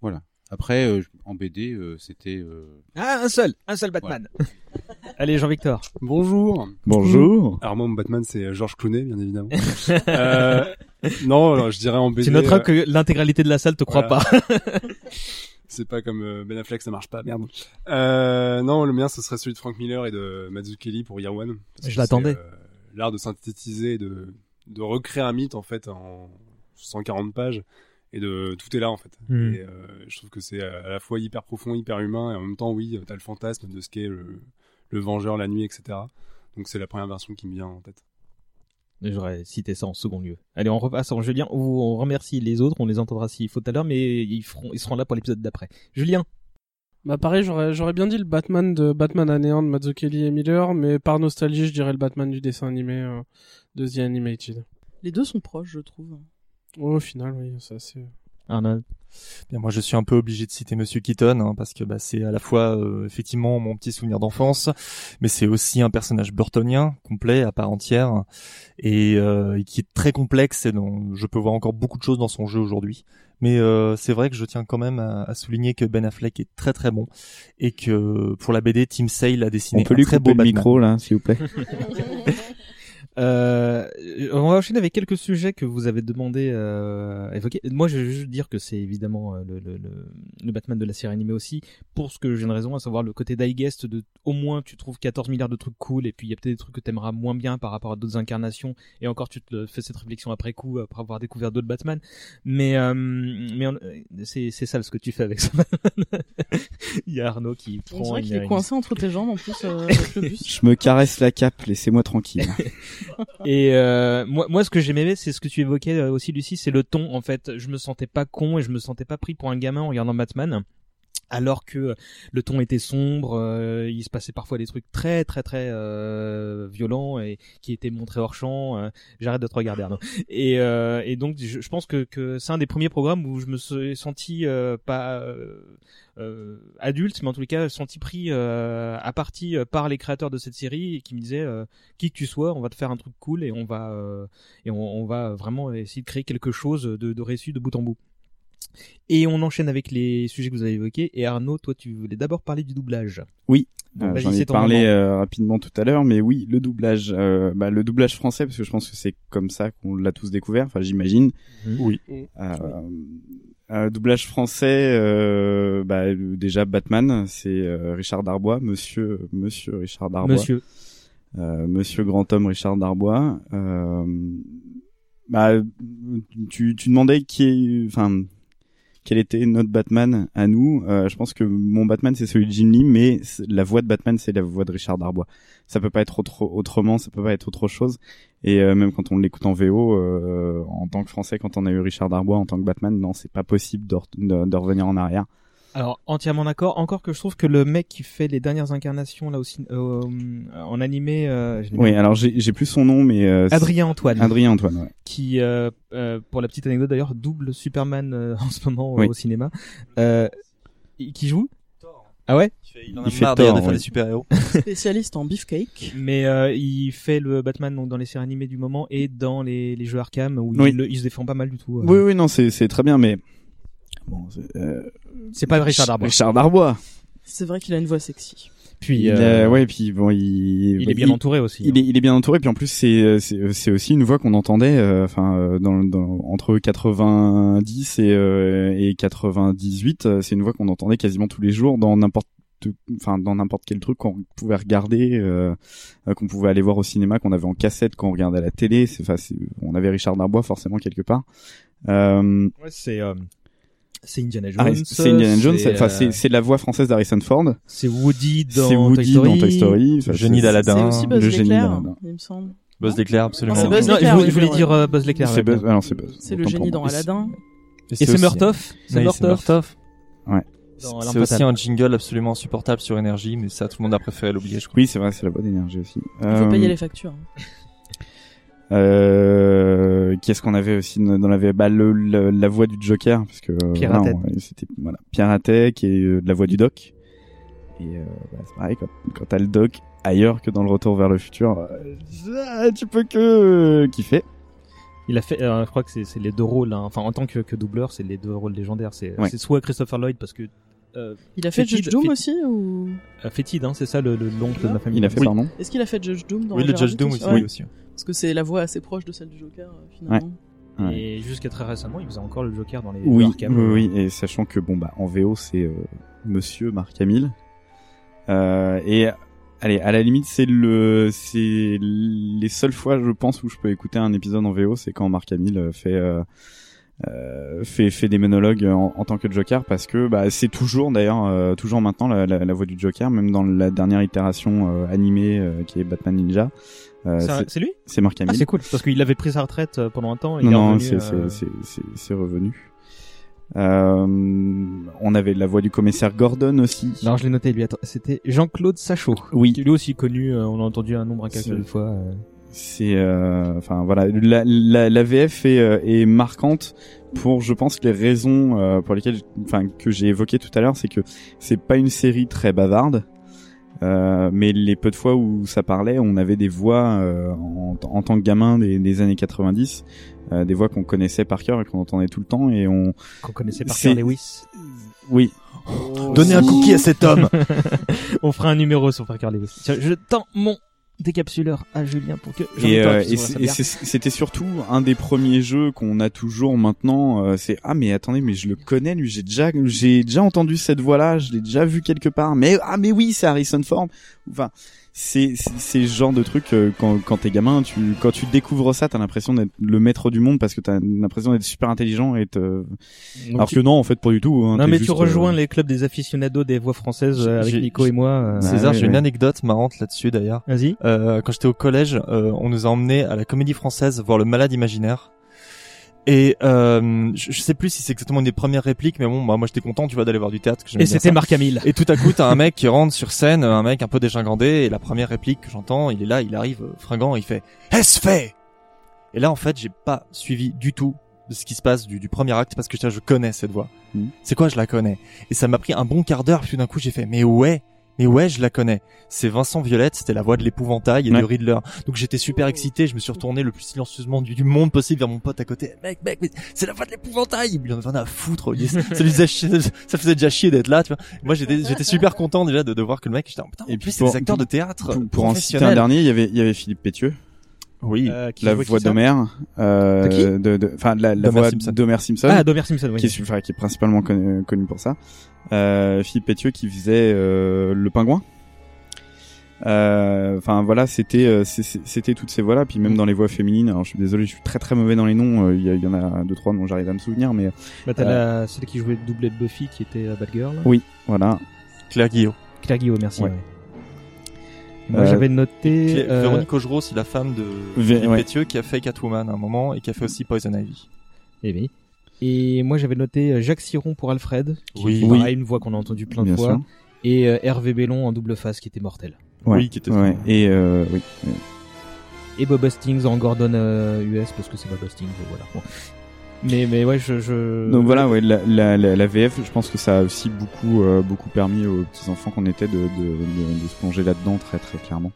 Voilà. Après, euh, en BD, euh, c'était. euh, Ah, un seul, un seul Batman. Allez, Jean-Victor. Bonjour. Bonjour. Alors moi, mon Batman, c'est euh, George Clooney, bien évidemment. euh, non, alors, je dirais en BD. Tu noteras euh, que l'intégralité de la salle te croit voilà. pas. c'est pas comme euh, Ben Affleck, ça marche pas, merde. Euh, non, le mien, ce serait celui de Frank Miller et de Mazzucchelli pour Year One. Je l'attendais. euh, L'art de synthétiser, et de, de recréer un mythe, en fait, en 140 pages. Et de tout est là en fait. Mm. Et euh, je trouve que c'est à la fois hyper profond, hyper humain, et en même temps, oui, t'as le fantasme de ce qu'est le, le vengeur la nuit, etc. Donc c'est la première version qui me vient en tête. J'aurais cité ça en second lieu. Allez, on repasse en Julien. où On remercie les autres. On les entendra s'il faut tout à l'heure, mais ils feront, ils seront là pour l'épisode d'après. Julien. Bah pareil, j'aurais j'aurais bien dit le Batman de Batman à néant de Mazzucchelli et Miller, mais par nostalgie, je dirais le Batman du dessin animé euh, de The Animated. Les deux sont proches, je trouve. Oh, au final, oui, ça c'est. Arnold. Bien, moi, je suis un peu obligé de citer Monsieur Keaton hein, parce que bah, c'est à la fois euh, effectivement mon petit souvenir d'enfance, mais c'est aussi un personnage burtonien complet à part entière et, euh, et qui est très complexe et dont je peux voir encore beaucoup de choses dans son jeu aujourd'hui. Mais euh, c'est vrai que je tiens quand même à, à souligner que Ben Affleck est très très bon et que pour la BD, Tim Sale a dessiné On peut un lui très beau le Batman. micro là, s'il vous plaît. Euh, on va enchaîner avec quelques sujets que vous avez demandé euh, à évoquer. Moi, je veux juste dire que c'est évidemment euh, le, le, le, le, Batman de la série animée aussi, pour ce que j'ai une raison, à savoir le côté digest de au moins tu trouves 14 milliards de trucs cool, et puis il y a peut-être des trucs que t'aimeras moins bien par rapport à d'autres incarnations, et encore tu te fais cette réflexion après coup, après avoir découvert d'autres Batman. Mais, euh, mais c'est, c'est ça ce que tu fais avec ça. il y a Arnaud qui prend. On dirait qu'il est coincé entre tes jambes en plus euh, avec le bus. Je me caresse la cape, laissez-moi tranquille. Et euh, moi, moi, ce que j'aimais, c'est ce que tu évoquais euh, aussi, Lucie, c'est le ton. En fait, je me sentais pas con et je me sentais pas pris pour un gamin en regardant Batman. Alors que le ton était sombre, euh, il se passait parfois des trucs très très très euh, violents et qui étaient montrés hors champ. euh, J'arrête de te regarder. Et, euh, et donc, je, pense que, que c'est un des premiers programmes où je me suis senti euh, pas euh, adulte, mais en les cas senti pris à partie par les créateurs de cette série et qui me disaient qui que tu sois, on va te faire un truc cool et on va et on, on va vraiment essayer de créer quelque chose de, de réussi de bout en bout. Et on enchaîne avec les sujets que vous avez évoqués. Et Arnaud, toi, tu voulais d'abord parler du doublage. Oui, euh, j'en ai parlé euh, rapidement tout à l'heure, mais oui, le doublage, euh, bah, le doublage français, parce que je pense que c'est comme ça qu'on l'a tous découvert. Enfin, j'imagine. Oui. Euh, euh, doublage français, euh, bah, déjà Batman, c'est euh, Richard Darbois, Monsieur, Monsieur Richard Darbois. Monsieur. Euh, Monsieur grand homme Richard Darbois. Euh, bah, tu, tu demandais qui est, enfin, quel était notre Batman à nous. Euh, je pense que mon Batman c'est celui de Jim Lee, mais la voix de Batman c'est la voix de Richard Darbois. Ça peut pas être autre, autrement, ça peut pas être autre chose. Et euh, même quand on l'écoute en VO, euh, en tant que Français, quand on a eu Richard Darbois en tant que Batman, non, c'est pas possible de- de revenir en arrière. Alors entièrement d'accord. Encore que je trouve que le mec qui fait les dernières incarnations là aussi euh, en animé, euh, Oui, alors j'ai j'ai plus son nom, mais euh, Adrien Antoine. Adrien Antoine, ouais. Qui, euh, euh, pour la petite anecdote d'ailleurs, double Superman euh, en ce moment Oui. au cinéma. Euh, qui joue Ah ouais Il en a marre d'ailleurs de faire des super-héros. Spécialiste en beefcake. Mais euh, il fait le Batman donc dans les séries animées du moment et dans les, les jeux Arkham où Oui. il, le- il se défend pas mal du tout. euh. Oui, oui, non, c'est c'est très bien, mais bon, c'est euh, C'est pas Richard Darbois. Richard Darbois. C'est vrai qu'il a une voix sexy. Puis il euh, a- ouais, puis bon, il, il est bien entouré aussi, Il hein. est, il est bien entouré, puis en plus c'est c'est c'est aussi une voix qu'on entendait, euh, enfin euh, dans, dans entre 90 et euh, et 98, euh, c'est une voix qu'on entendait quasiment tous les jours dans n'importe enfin dans n'importe quel truc qu'on pouvait regarder euh, euh, qu'on pouvait aller voir au cinéma qu'on avait en cassette quand on regardait à la télé c'est enfin on avait Richard Darbois forcément quelque part euh, Ouais, c'est euh, c'est Indiana Jones. Harris- c'est Indiana Jones enfin euh, c'est c'est la voix française d'Harrison Ford C'est Woody dans c'est Woody Toy Story. dans Toy Story enfin, Le génie d'Aladin. C'est aussi Buzz le génie d'Aladin. il me semble. Buzz l'éclair, absolument. Non, c'est Buzz Non, l'éclair, je voulais, oui, je voulais ouais. dire euh, Buzz l'éclair. c'est. Buzz ah non c'est Buzz C'est le génie dans Aladdin. Et c'est Murtoff. C'est Murtoff. Ouais C'est aussi un jingle absolument insupportable sur énergie, mais ça, tout le monde a préféré l'oublier, je crois. oui c'est vrai c'est la voix d'énergie aussi Il Euh, faut payer les factures. Euh, qu'est-ce qu'on avait aussi dans la VF bah, le, le- la voix du Joker parce que euh, c'était voilà Pierre Atet qui est euh, de la voix du Doc et euh, bah, c'est pareil quand, quand t'as le Doc ailleurs que dans le Retour vers le futur euh, ah, tu peux que kiffer Il a fait, euh, je crois que c'est c'est les deux rôles. hein. Enfin, en tant que, que doubleur, c'est les deux rôles légendaires. C'est Ouais. c'est soit Christopher Lloyd parce que euh, Il a fait Fétide- Judge Doom aussi ou? Fétide, hein, c'est ça le le- l'oncle de la famille. il a fait Oui. pardon Est-ce qu'il a fait Judge Doom dans Oui, le Judge Doom aussi, oui, aussi. Parce que c'est la voix assez proche de celle du Joker euh, finalement. Ouais. Et jusqu'à très récemment, il faisait encore le Joker dans les oui, Arkham. oui oui et sachant que bon bah en VO c'est euh, Monsieur Marc Hamill euh, et allez à la limite c'est le c'est les seules fois je pense où je peux écouter un épisode en VO c'est quand Marc Hamill euh, fait euh, euh, fait fait des monologues en, en tant que Joker parce que bah c'est toujours d'ailleurs euh, toujours maintenant la, la, la voix du Joker même dans la dernière itération euh, animée euh, qui est Batman Ninja C'est un- c'est lui c'est Marc Ah, Hamill c'est cool parce qu'il avait pris sa retraite euh, pendant un temps. Et non, c'est euh, c'est- revenu. Euh, on avait la voix du commissaire Gordon aussi. Non, je l'ai noté, lui. C'était Jean-Claude Sachot. Oui. Lui aussi connu, euh, on a entendu un nombre incalculable de fois. euh. C'est, euh, enfin voilà, la, la, la VF est, euh, est marquante pour, je pense, les raisons euh, pour lesquelles, enfin, que j'ai évoquées tout à l'heure, c'est que c'est pas une série très bavarde. Euh, mais les peu de fois où ça parlait, on avait des voix euh, en, en tant que gamin des, des années 90, euh, des voix qu'on connaissait par cœur et qu'on entendait tout le temps et on Qu'on connaissait par cœur Lewis. Oui. Donnez un cookie à cet homme. on fera un numéro sur Parker Lewis. Tiens, je tends mon décapsuleur à Julien pour que. Et, euh, et c'était surtout un des premiers jeux qu'on a toujours maintenant. euh, c'est ah mais attendez mais je le connais lui j'ai déjà j'ai déjà entendu cette voix là je l'ai déjà vu quelque part mais ah mais oui c'est Harrison Ford enfin c'est c'est c'est ce genre de truc euh, quand quand t'es gamin tu quand tu découvres ça t'as l'impression d'être le maître du monde parce que t'as l'impression d'être super intelligent et te... alors tu- que non en fait pas du tout hein, non mais juste, tu rejoins euh, les clubs des aficionados des voix françaises euh, avec Nico et moi. euh, César, ouais, j'ai une anecdote marrante là-dessus d'ailleurs. Vas-y. Euh, quand j'étais au collège, euh, on nous a emmenés à la Comédie Française voir Le Malade Imaginaire. Et euh, je, je sais plus si c'est exactement une des premières répliques, mais bon, bah, moi j'étais content, tu vois, d'aller voir du théâtre. que Et c'était. Marc Hamill. Et tout à coup, t'as un mec qui rentre sur scène, un mec un peu dégingandé, et la première réplique que j'entends, il est là, il arrive euh, fringant, il fait « Est-ce fait ?» Et là, en fait, j'ai pas suivi du tout de ce qui se passe du, du premier acte parce que je, je connais cette voix. Mhm. C'est quoi, je la connais? Et ça m'a pris un bon quart d'heure, puis tout d'un coup, j'ai fait « Mais ouais mais ouais, je la connais. C'est Vincent Violette, c'était la voix de l'épouvantail et Ouais. de Riddler. Donc j'étais super excité, je me suis retourné le plus silencieusement du, du monde possible vers mon pote à côté. Mec, mec, mais c'est la voix de l'épouvantail. Il en avait rien à foutre. Il- ça, lui faisait chier, ça faisait déjà chier d'être là, tu vois. Moi, j'étais, j'étais super content déjà de, de voir que le mec, j'étais, putain, Et puis c'est des acteurs de théâtre. pour, pour en citer un dernier il y avait il y avait Philippe Pétieux Oui. Euh, qui la voix d'Homer euh, De qui de de- enfin la, la voix Simpson. d'Homer Simpson Ah, d'Homer Simpson, oui. qui est enfin, qui est principalement connu, connu pour ça euh, Philippe Pétieux qui faisait euh, le pingouin Euh, enfin voilà c'était euh, c'était toutes ces voix là puis même dans les voix féminines alors je suis désolé je suis très très mauvais dans les noms euh, il y, en a deux trois dont j'arrive à me souvenir mais Bah, t'as euh, la, celle qui jouait le doublé de Buffy qui était euh, Batgirl. oui voilà Claire Guillot. Claire Guillaume, merci. Ouais. ouais. Moi, Euh, j'avais noté. Clé- euh, Véronique Augereau, c'est la femme de Vé- Philippe ouais. Pétieux qui a fait Catwoman à un moment et qui a fait aussi Poison Ivy. Eh oui. Et moi, j'avais noté euh, Jacques Siron pour Alfred. Qui Oui. une voix qu'on a entendue plein de fois. sûr. Et euh, Hervé Bellon en double face qui était mortel. ouais, Oui, qui était ouais. et euh, oui Et Bob Hastings en Gordon euh, US parce que c'est Bob Hastings, euh, voilà. Bon. Mais, mais ouais, je, je... Donc voilà, ouais, la, la, la, la VF, je pense que ça a aussi beaucoup, euh, beaucoup permis aux petits enfants qu'on était de, de, de, de se plonger là-dedans très, très clairement.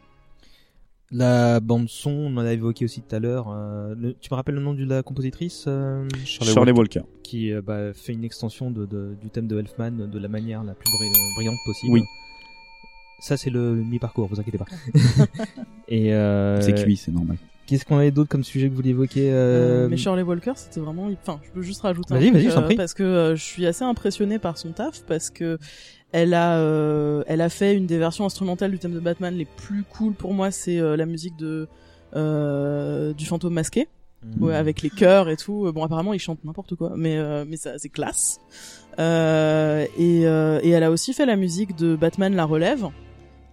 La bande son, on en a évoqué aussi tout à l'heure. euh, tu me rappelles le nom de la compositrice euh, Charlie, Walker. qui euh, bah, fait une extension de, de- du thème de Elfman de la manière la plus bri- brillante possible. Oui. Ça, c'est le mi-parcours, vous inquiétez pas. Et euh, C'est cuit, c'est normal. Qu'est-ce qu'on avait d'autre comme sujet que vous vouliez évoquer euh, Euh, mais Shirley Walker, c'était vraiment. Enfin, je peux juste rajouter un Vas-y, truc, vas-y, je t'en euh, prie. parce que euh, je suis assez impressionné par son taf parce que elle a, euh, elle a fait une des versions instrumentales du thème de Batman les plus cool pour moi. C'est euh, la musique de euh, du fantôme masqué. Mhm. Ouais, avec les chœurs et tout. Bon, apparemment, il chante n'importe quoi, mais euh, mais ça, c'est classe. Euh, et euh, et elle a aussi fait la musique de Batman la relève.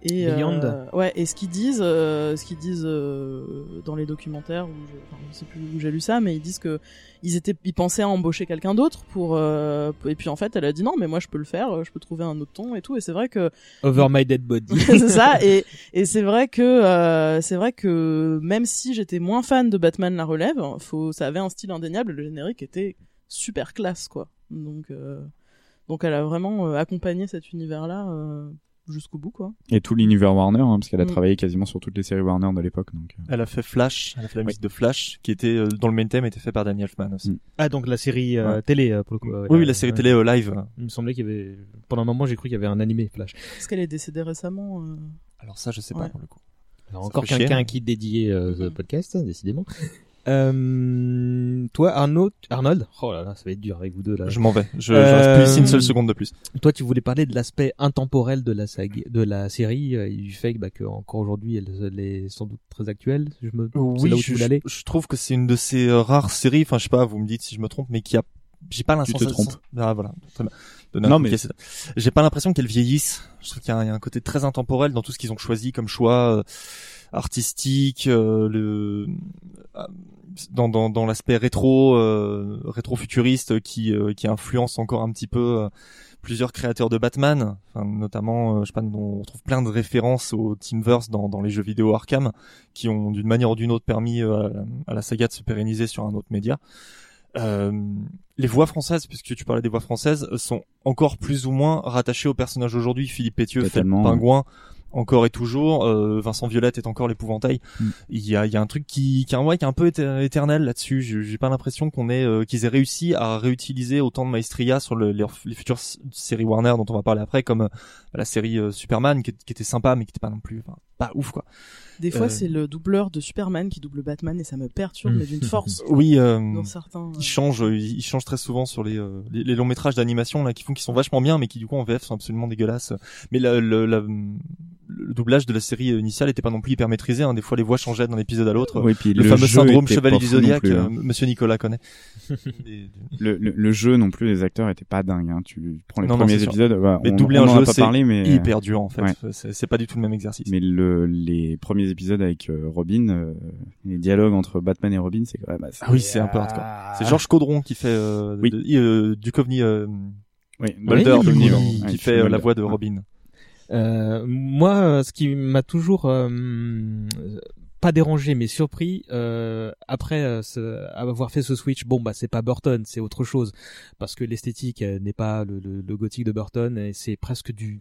Et Beyond. euh, ouais, et ce qu'ils disent, euh, ce qu'ils disent euh, dans les documentaires, où je, enfin, je sais plus où j'ai lu ça, mais ils disent que ils étaient, ils pensaient à embaucher quelqu'un d'autre pour, et puis en fait, elle a dit non, mais moi je peux le faire, je peux trouver un autre ton et tout, et c'est vrai que Over My Dead Body. c'est ça et et c'est vrai que c'est vrai que même si j'étais moins fan de Batman la relève faut ça avait un style indéniable le générique était super classe quoi donc euh, donc elle a vraiment accompagné cet univers là jusqu'au bout quoi Et tout l'univers Warner, hein, parce qu'elle a Mm. travaillé quasiment sur toutes les séries Warner de l'époque. Donc, euh. Elle a fait Flash, elle a fait la musique de Flash, qui était euh, dans le main theme était fait par Daniel Elfman aussi. Mm. Ah, donc la série euh, Ouais. télé, pour le coup. Oui, la série télé euh, live. Il me semblait qu'il y avait. Pendant un moment, j'ai cru qu'il y avait un animé Flash. parce qu'elle est décédée récemment euh. Alors ça, je sais pas pour le coup. Alors, encore quelqu'un hein. qui dédiait euh, ce podcast, décidément. Euh, toi, Arnaud, Arnold, oh là là, ça va être dur avec vous deux là. Je m'en vais. Je, je Euh, reste plus ici une seule seconde de plus. Toi, tu voulais parler de l'aspect intemporel de la saga, de la série, euh, et du fait que, bah, que encore aujourd'hui, elle, elle est sans doute très actuelle. Je me, Oui, là où je, tu aller? je trouve que c'est une de ces euh, rares séries. Enfin, je sais pas, vous me dites si je me trompe, mais qui a, j'ai pas Tu te l'impression. trompes. Ah voilà. Très bien. De Non, mais- j'ai pas l'impression qu'elle vieillisse. Je trouve qu'il y, a un- il y a un côté très intemporel dans tout ce qu'ils ont choisi comme choix euh, artistique, euh, le dans dans, dans l'aspect rétro euh, rétro futuriste qui euh, qui influence encore un petit peu euh, plusieurs créateurs de Batman, enfin, notamment, euh, je sais pas, on retrouve plein de références au Teamverse dans, dans les jeux vidéo Arkham, qui ont d'une manière ou d'une autre permis euh, à la saga de se pérenniser sur un autre média. Euh, les voix françaises, puisque tu parlais des voix françaises, sont encore plus ou moins rattachées au personnage aujourd'hui. Philippe Pétieux fait le pingouin encore et toujours. Euh, Vincent Violette est encore l'épouvantail. Mm. Il y a, il y a un truc qui, qui, est un- ouais, qui est un peu éter- éternel là-dessus. J'ai pas l'impression qu'on ait, euh, qu'ils aient réussi à réutiliser autant de maestria sur le, les, les futures séries Warner dont on va parler après, comme euh, la série euh, Superman qui, qui était sympa mais qui était pas non plus, enfin, pas ouf quoi. Des fois, Euh, c'est le doubleur de Superman qui double Batman et ça me perturbe, mais d'une force. Oui, euh, Dans certains, ils changent, euh, ils ils changent très souvent sur les, les, les longs métrages d'animation là qui font qui sont vachement bien, mais qui du coup en VF sont absolument dégueulasses. Mais la- le, la- le doublage de la série initiale était pas non plus hyper maîtrisé. Hein. Des fois, les voix changeaient d'un épisode à l'autre. Oui, puis le, le fameux jeu syndrome était Chevalier du Zodiac, hein. Monsieur Nicolas connaît. Et- le, le, le jeu non plus, les acteurs étaient pas dingues. Hein. Tu prends les Non, premiers épisodes, bah, Mais on, doubler on un jeu, pas c'est mais hyper dur en fait. Ouais. C'est- C'est pas du tout le même exercice. Mais le, les premiers épisodes avec euh, Robin, euh, les dialogues entre Batman et Robin, c'est quand même assez... Ah oui, c'est un peu hardcore. C'est Georges Caudron qui fait euh, Oui. de- euh, Duchovny, euh, Oui, Mulder, Oui, Duchovny, oui, qui oui, fait euh, la voix de Robin. Euh, moi, ce qui m'a toujours euh, pas dérangé mais surpris euh, après euh, ce- avoir fait ce switch, bon bah c'est pas Burton, c'est autre chose parce que l'esthétique euh, n'est pas le, le, le gothique de Burton et c'est presque du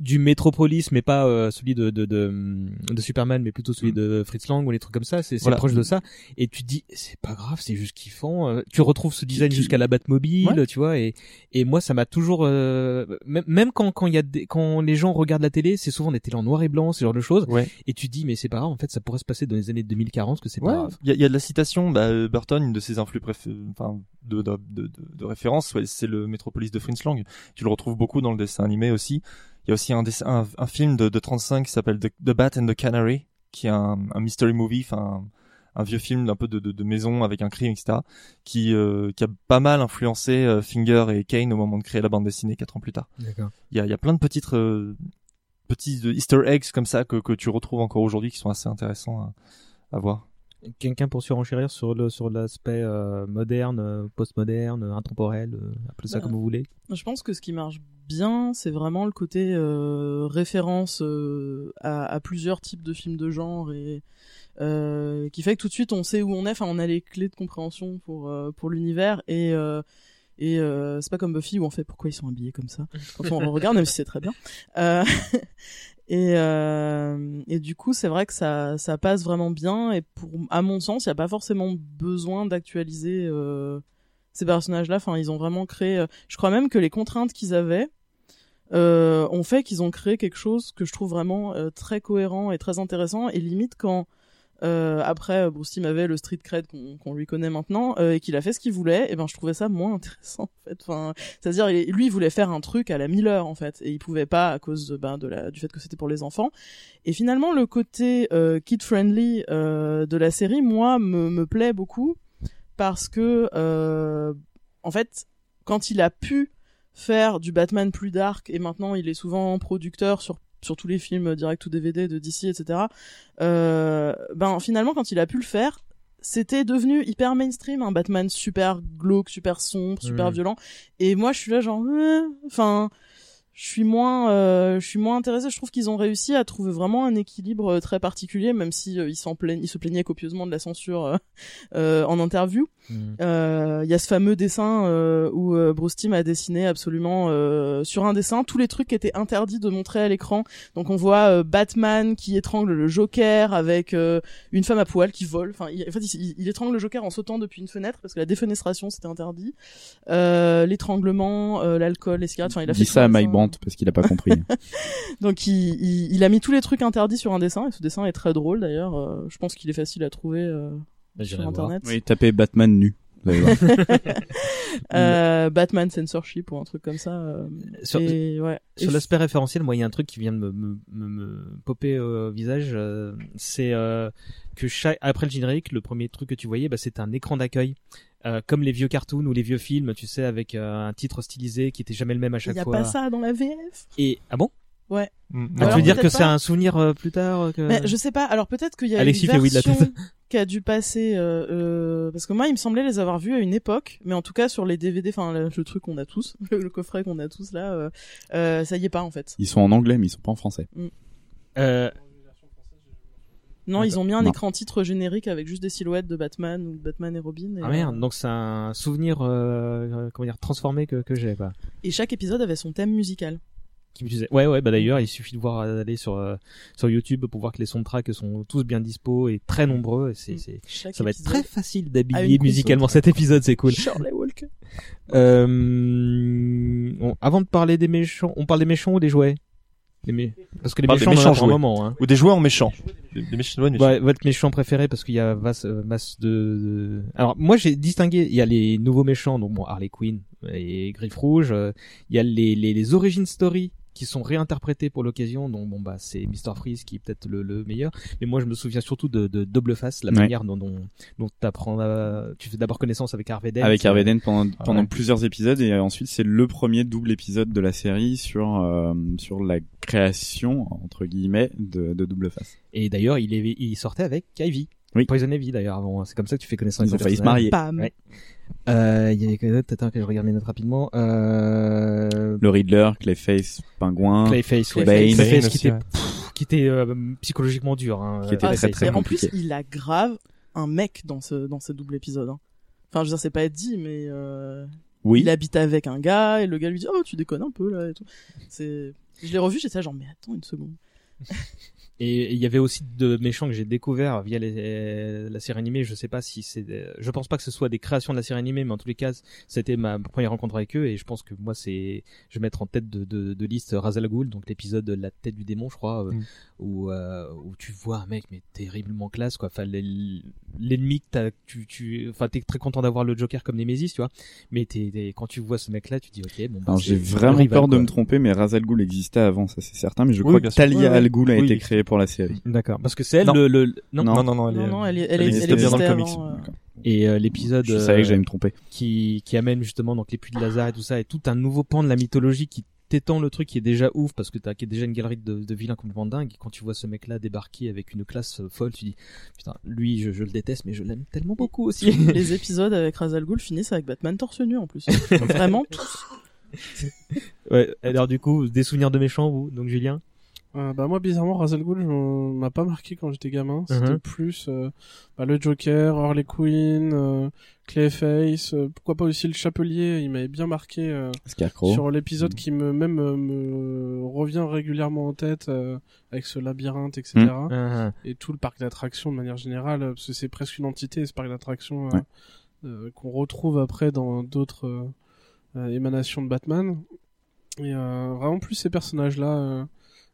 du Metropolis mais pas euh, celui de, de de de Superman mais plutôt celui de Fritz Lang ou les trucs comme ça c'est c'est Voilà. proche de ça et tu te dis c'est pas grave c'est juste kiffant euh, tu retrouves ce design jusqu'à la Batmobile Ouais. tu vois et et moi ça m'a toujours euh, même quand quand il y a des, quand les gens regardent la télé c'est souvent des télés en noir et blanc ce genre de choses Ouais. et tu te dis mais c'est pas grave en fait ça pourrait se passer dans les années 2040 que c'est pas grave il y a, y a de la citation. Bah, euh, Burton, une de ses influx enfin de de, de, de, de référence, ouais, c'est le Métropolis de Fritz Lang. Tu le retrouves beaucoup dans le dessin animé aussi. Il y a aussi un, dessin, un, un film de, de 35 qui s'appelle The, The Bat and the Canary, qui est un, un mystery movie, enfin un, vieux film un peu de, de, de maison avec un crime, etc. Qui euh, qui a pas mal influencé euh, Finger et Kane au moment de créer la bande dessinée quatre ans plus tard. Il y a, il y a plein de petites euh, petits euh, Easter eggs comme ça que, que tu retrouves encore aujourd'hui qui sont assez intéressants à, à voir. Quelqu'un pour surenchérir sur le sur l'aspect euh, moderne euh, postmoderne euh, intemporel euh, appelez ça Bah, comme vous voulez Je pense que ce qui marche bien, c'est vraiment le côté euh, référence à, à plusieurs types de films de genre et qui fait que tout de suite on sait où on est. Enfin, on a les clés de compréhension pour pour l'univers et et euh, c'est pas comme Buffy où on fait pourquoi ils sont habillés comme ça quand on regarde, même si c'est très bien. Euh, et euh, et du coup, c'est vrai que ça ça passe vraiment bien et pour à mon sens, il y a pas forcément besoin d'actualiser. Euh, ces personnages-là, enfin, ils ont vraiment créé. euh, je crois même que les contraintes qu'ils avaient ont fait qu'ils ont créé quelque chose que je trouve vraiment très cohérent et très intéressant. Et limite quand euh, après Bruce Timm avait le street cred qu'on lui connaît maintenant euh, et qu'il a fait ce qu'il voulait, et ben je trouvais ça moins intéressant en fait. Enfin, c'est-à-dire lui il voulait faire un truc à la Miller en fait et il pouvait pas à cause ben, de la, du fait que c'était pour les enfants. Et finalement le côté euh, kid friendly euh, de la série moi me, me plaît beaucoup parce que euh, en fait quand il a pu faire du Batman plus dark et maintenant il est souvent producteur sur sur tous les films direct ou DVD de DC etc euh, ben finalement quand il a pu le faire c'était devenu hyper mainstream un Batman super glauque super sombre super violent. Et moi je suis là genre euh, enfin je suis moins euh, je suis moins intéressée je trouve qu'ils ont réussi à trouver vraiment un équilibre euh, très particulier même si euh, ils s'en plaignent ils se plaignaient copieusement de la censure euh, euh, en interview Mhm. euh, il y a ce fameux dessin où euh, Bruce Timm a dessiné absolument euh, sur un dessin tous les trucs qui étaient interdits de montrer à l'écran. Donc on voit Batman qui étrangle le Joker avec une femme à poil qui vole. Enfin, il, en fait, il, il étrangle le Joker en sautant depuis une fenêtre parce que la défenestration c'était interdit. Euh, L'étranglement, l'alcool, les cigarettes. Enfin, il a fait ça à parce qu'il a pas compris. Donc il, il, il a mis tous les trucs interdits sur un dessin et ce dessin est très drôle d'ailleurs. Euh, je pense qu'il est facile à trouver euh, Bah, sur voir. internet. oui, tapez Batman nu. Euh, Batman censorship ou un truc comme ça. euh, sur, ouais. l'aspect référentiel, moi, il y a un truc qui vient de me, me, me, me popper au visage. euh, c'est euh, que chaque, après le générique, le premier truc que tu voyais, bah, c'était un écran d'accueil. Euh, comme les vieux cartoons ou les vieux films, tu sais, avec euh, un titre stylisé qui était jamais le même à Il chaque y a fois. pas ça dans la VF. Et ah bon? Ouais. Mm. Ah, tu Alors, veux dire que c'est un souvenir euh, plus tard que... Mais je sais pas. Alors peut-être qu'il y a Alexis une fait oui de la version tête. qui a dû passer euh, euh, parce que moi il me semblait les avoir vus à une époque, mais en tout cas sur les DVD, enfin le, le truc qu'on a tous, le, le coffret qu'on a tous là, euh, euh, ça y est pas en fait. Ils sont en anglais, mais ils sont pas en français. Euh, Non, ils ont mis un Non. écran titre générique avec juste des silhouettes de Batman ou de Batman et Robin. Et, Ah merde, euh, donc c'est un souvenir, euh, euh, comment dire, transformé que, que j'ai, quoi. et chaque épisode avait son thème musical. Qui me disait, ouais, ouais, bah d'ailleurs, il suffit de voir euh, aller sur euh, sur YouTube pour voir que les soundtracks sont tous bien dispo et très nombreux. Et c'est, c'est, Chaque ça va être très facile d'habiller musicalement cet épisode, c'est cool. Shirley Walker. Bon, avant de parler des méchants, on parle des méchants ou des jouets? Les mé- Parce que les Enfin, des méchants, en méchants un moment. Hein. Ou des joueurs méchants. Des, des méchants, ouais, méchants. Ouais, votre méchant préféré parce qu'il y a masse, euh, masse de, de- Alors moi j'ai distingué, il y a les nouveaux méchants, donc bon Harley Quinn et Griffe Rouge, euh, il y a les, les, les origin story qui sont réinterprétés pour l'occasion, donc bon bah c'est Mr Freeze qui est peut-être le, le meilleur, mais moi je me souviens surtout de, de Double Face, la Ouais. manière dont, dont, dont t'apprends à- tu fais d'abord connaissance avec Harvey Dent. avec Harvey Dent pendant, Ah plusieurs épisodes et ensuite c'est le premier double épisode de la série sur euh, sur la création entre guillemets de, de Double Face. Et d'ailleurs il, est, il sortait avec Ivy. Oui. Poison Ivy d'ailleurs avant, c'est comme ça que tu fais connaissance Ils avec ont failli le se marier. Ouais. Euh, il y avait Attends que je regarde mes notes rapidement. Euh... Le Riddler, Clayface, Pingouin, Clayface, ouais. Bane, Clayface qui aussi, était, ouais. pff, qui était euh, psychologiquement dur. Hein, Qui était euh, très, Clayface. très Et en plus, il a grave un mec dans ce dans ce double épisode. hein. Enfin, je veux dire, c'est pas être dit, mais euh, Oui. il habite avec un gars et le gars lui dit oh tu déconnes un peu là et tout. C'est, je l'ai revu, j'étais là, genre mais attends une seconde. Et il y avait aussi de méchants que j'ai découvert via les- la série animée. Je sais pas si c'est, des- je pense pas que ce soit des créations de la série animée, mais en tous les cas, c'était ma première rencontre avec eux et je pense que moi c'est, je vais mettre en tête de, de, de liste Ra's al Ghul, donc l'épisode La tête du démon, je crois, euh, Mm. où euh, où tu vois un mec mais terriblement classe quoi. Enfin l'en- l'ennemi que t'as, tu tu, enfin t'es très content d'avoir le Joker comme Némésis, tu vois. Mais t'es, t'es- quand tu vois ce mec là, tu te dis ok bon. bah, j'ai vraiment rival, peur de quoi. me tromper, mais Ra's al Ghul existait avant, ça c'est certain, mais je Oui, crois que. Talia al Ghul a Oui. été créée pour la série. D'accord, parce que c'est elle Non. le, le non, Non. Non, non, non, elle Non est, non, elle est, elle elle, elle bien dans le comics. avant, euh, et euh, l'épisode Je savais que euh, j'allais me tromper. qui qui amène justement donc les puits de Lazare et tout ça et tout un nouveau pan de la mythologie qui t'étend le truc qui est déjà ouf parce que t'as qui est déjà une galerie de, de vilains complètement dingues et quand tu vois ce mec là débarquer avec une classe euh, folle tu dis putain lui je, je le déteste mais je l'aime tellement beaucoup aussi les épisodes avec Ra's al Ghul finissent avec Batman torse nu en plus. Vraiment tous. ouais alors du coup des souvenirs de méchants vous donc Julien? Euh, bah moi bizarrement Ra's al Ghul je- m'a pas marqué quand j'étais gamin c'était Mhm. plus euh, bah, le Joker Harley Quinn euh, Clayface euh, pourquoi pas aussi le Chapelier il m'avait bien marqué euh, sur l'épisode Mhm. qui me même me revient régulièrement en tête euh, avec ce labyrinthe etc Mhm. Ah, et tout le parc d'attractions de manière générale parce que c'est presque une entité ce parc d'attractions euh, Ouais. euh, qu'on retrouve après dans d'autres émanations de Batman et euh, vraiment plus ces personnages là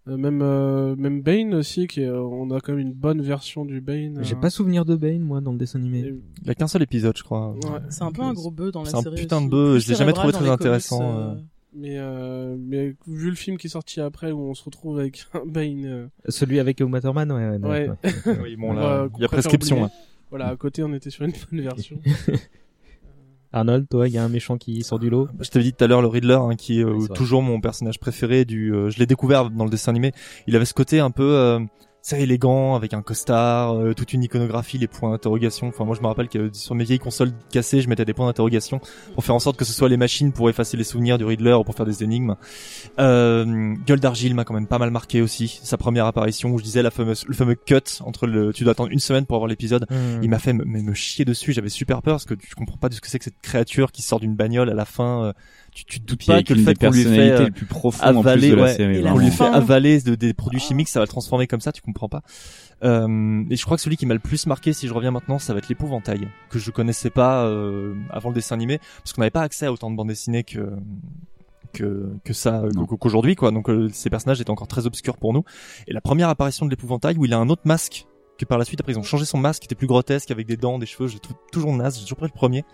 même euh, même Bane aussi qui est, euh, on a quand même une bonne version du Bane j'ai euh, pas souvenir de Bane moi dans le dessin animé et- Il y a qu'un seul épisode, je crois. Ouais. C'est un peu un gros bœuf dans la C'est un série. putain de bœuf, je l'ai jamais trouvé très intéressant, euh, euh. mais euh, mais vu le film qui est sorti après où on se retrouve avec un Bane euh, celui avec Uma Thurman ouais, ouais, Ouais. ouais. Oui, bon, on là, il y a prescription, là. Voilà, à côté, on était sur une bonne version. Arnold toi il y a un méchant qui sort du lot Je t'avais dit tout à l'heure le Riddler, hein, qui est euh, Oui, toujours mon personnage préféré. Du, euh, je l'ai découvert dans le dessin animé. Il avait ce côté un peu, euh, c'est élégant avec un costard, euh, toute une iconographie, les points d'interrogation. Enfin, moi, je me rappelle que sur mes vieilles consoles cassées, je mettais des points d'interrogation pour faire en sorte que ce soit les machines pour effacer les souvenirs du Riddler ou pour faire des énigmes. Euh, Gueule d'argile m'a quand même pas mal marqué aussi. Sa première apparition où je disais la fameuse, le fameux cut entre le, tu dois attendre une semaine pour avoir l'épisode. Mhm. Il m'a fait me, me, me chier dessus. J'avais super peur parce que tu comprends pas de ce que c'est que cette créature qui sort d'une bagnole à la fin. euh, tu, tu te doutes pas avec que le fait des qu'on lui fait personnalités euh, les plus en plus avaler, de la série, on lui fait avaler de, des produits chimiques, ça va le transformer comme ça, tu comprends pas. Euh, et je crois que celui qui m'a le plus marqué, si je reviens maintenant, ça va être l'épouvantail que je connaissais pas euh, avant le dessin animé, parce qu'on n'avait pas accès à autant de bandes dessinées que que que ça euh, qu'au- qu'aujourd'hui quoi. Donc euh, ces personnages étaient encore très obscurs pour nous. Et la première apparition de l'épouvantail où il a un autre masque que par la suite après ils ont changé son masque qui était plus grotesque avec des dents, des cheveux, j'ai toujours naze, j'ai toujours pris le premier.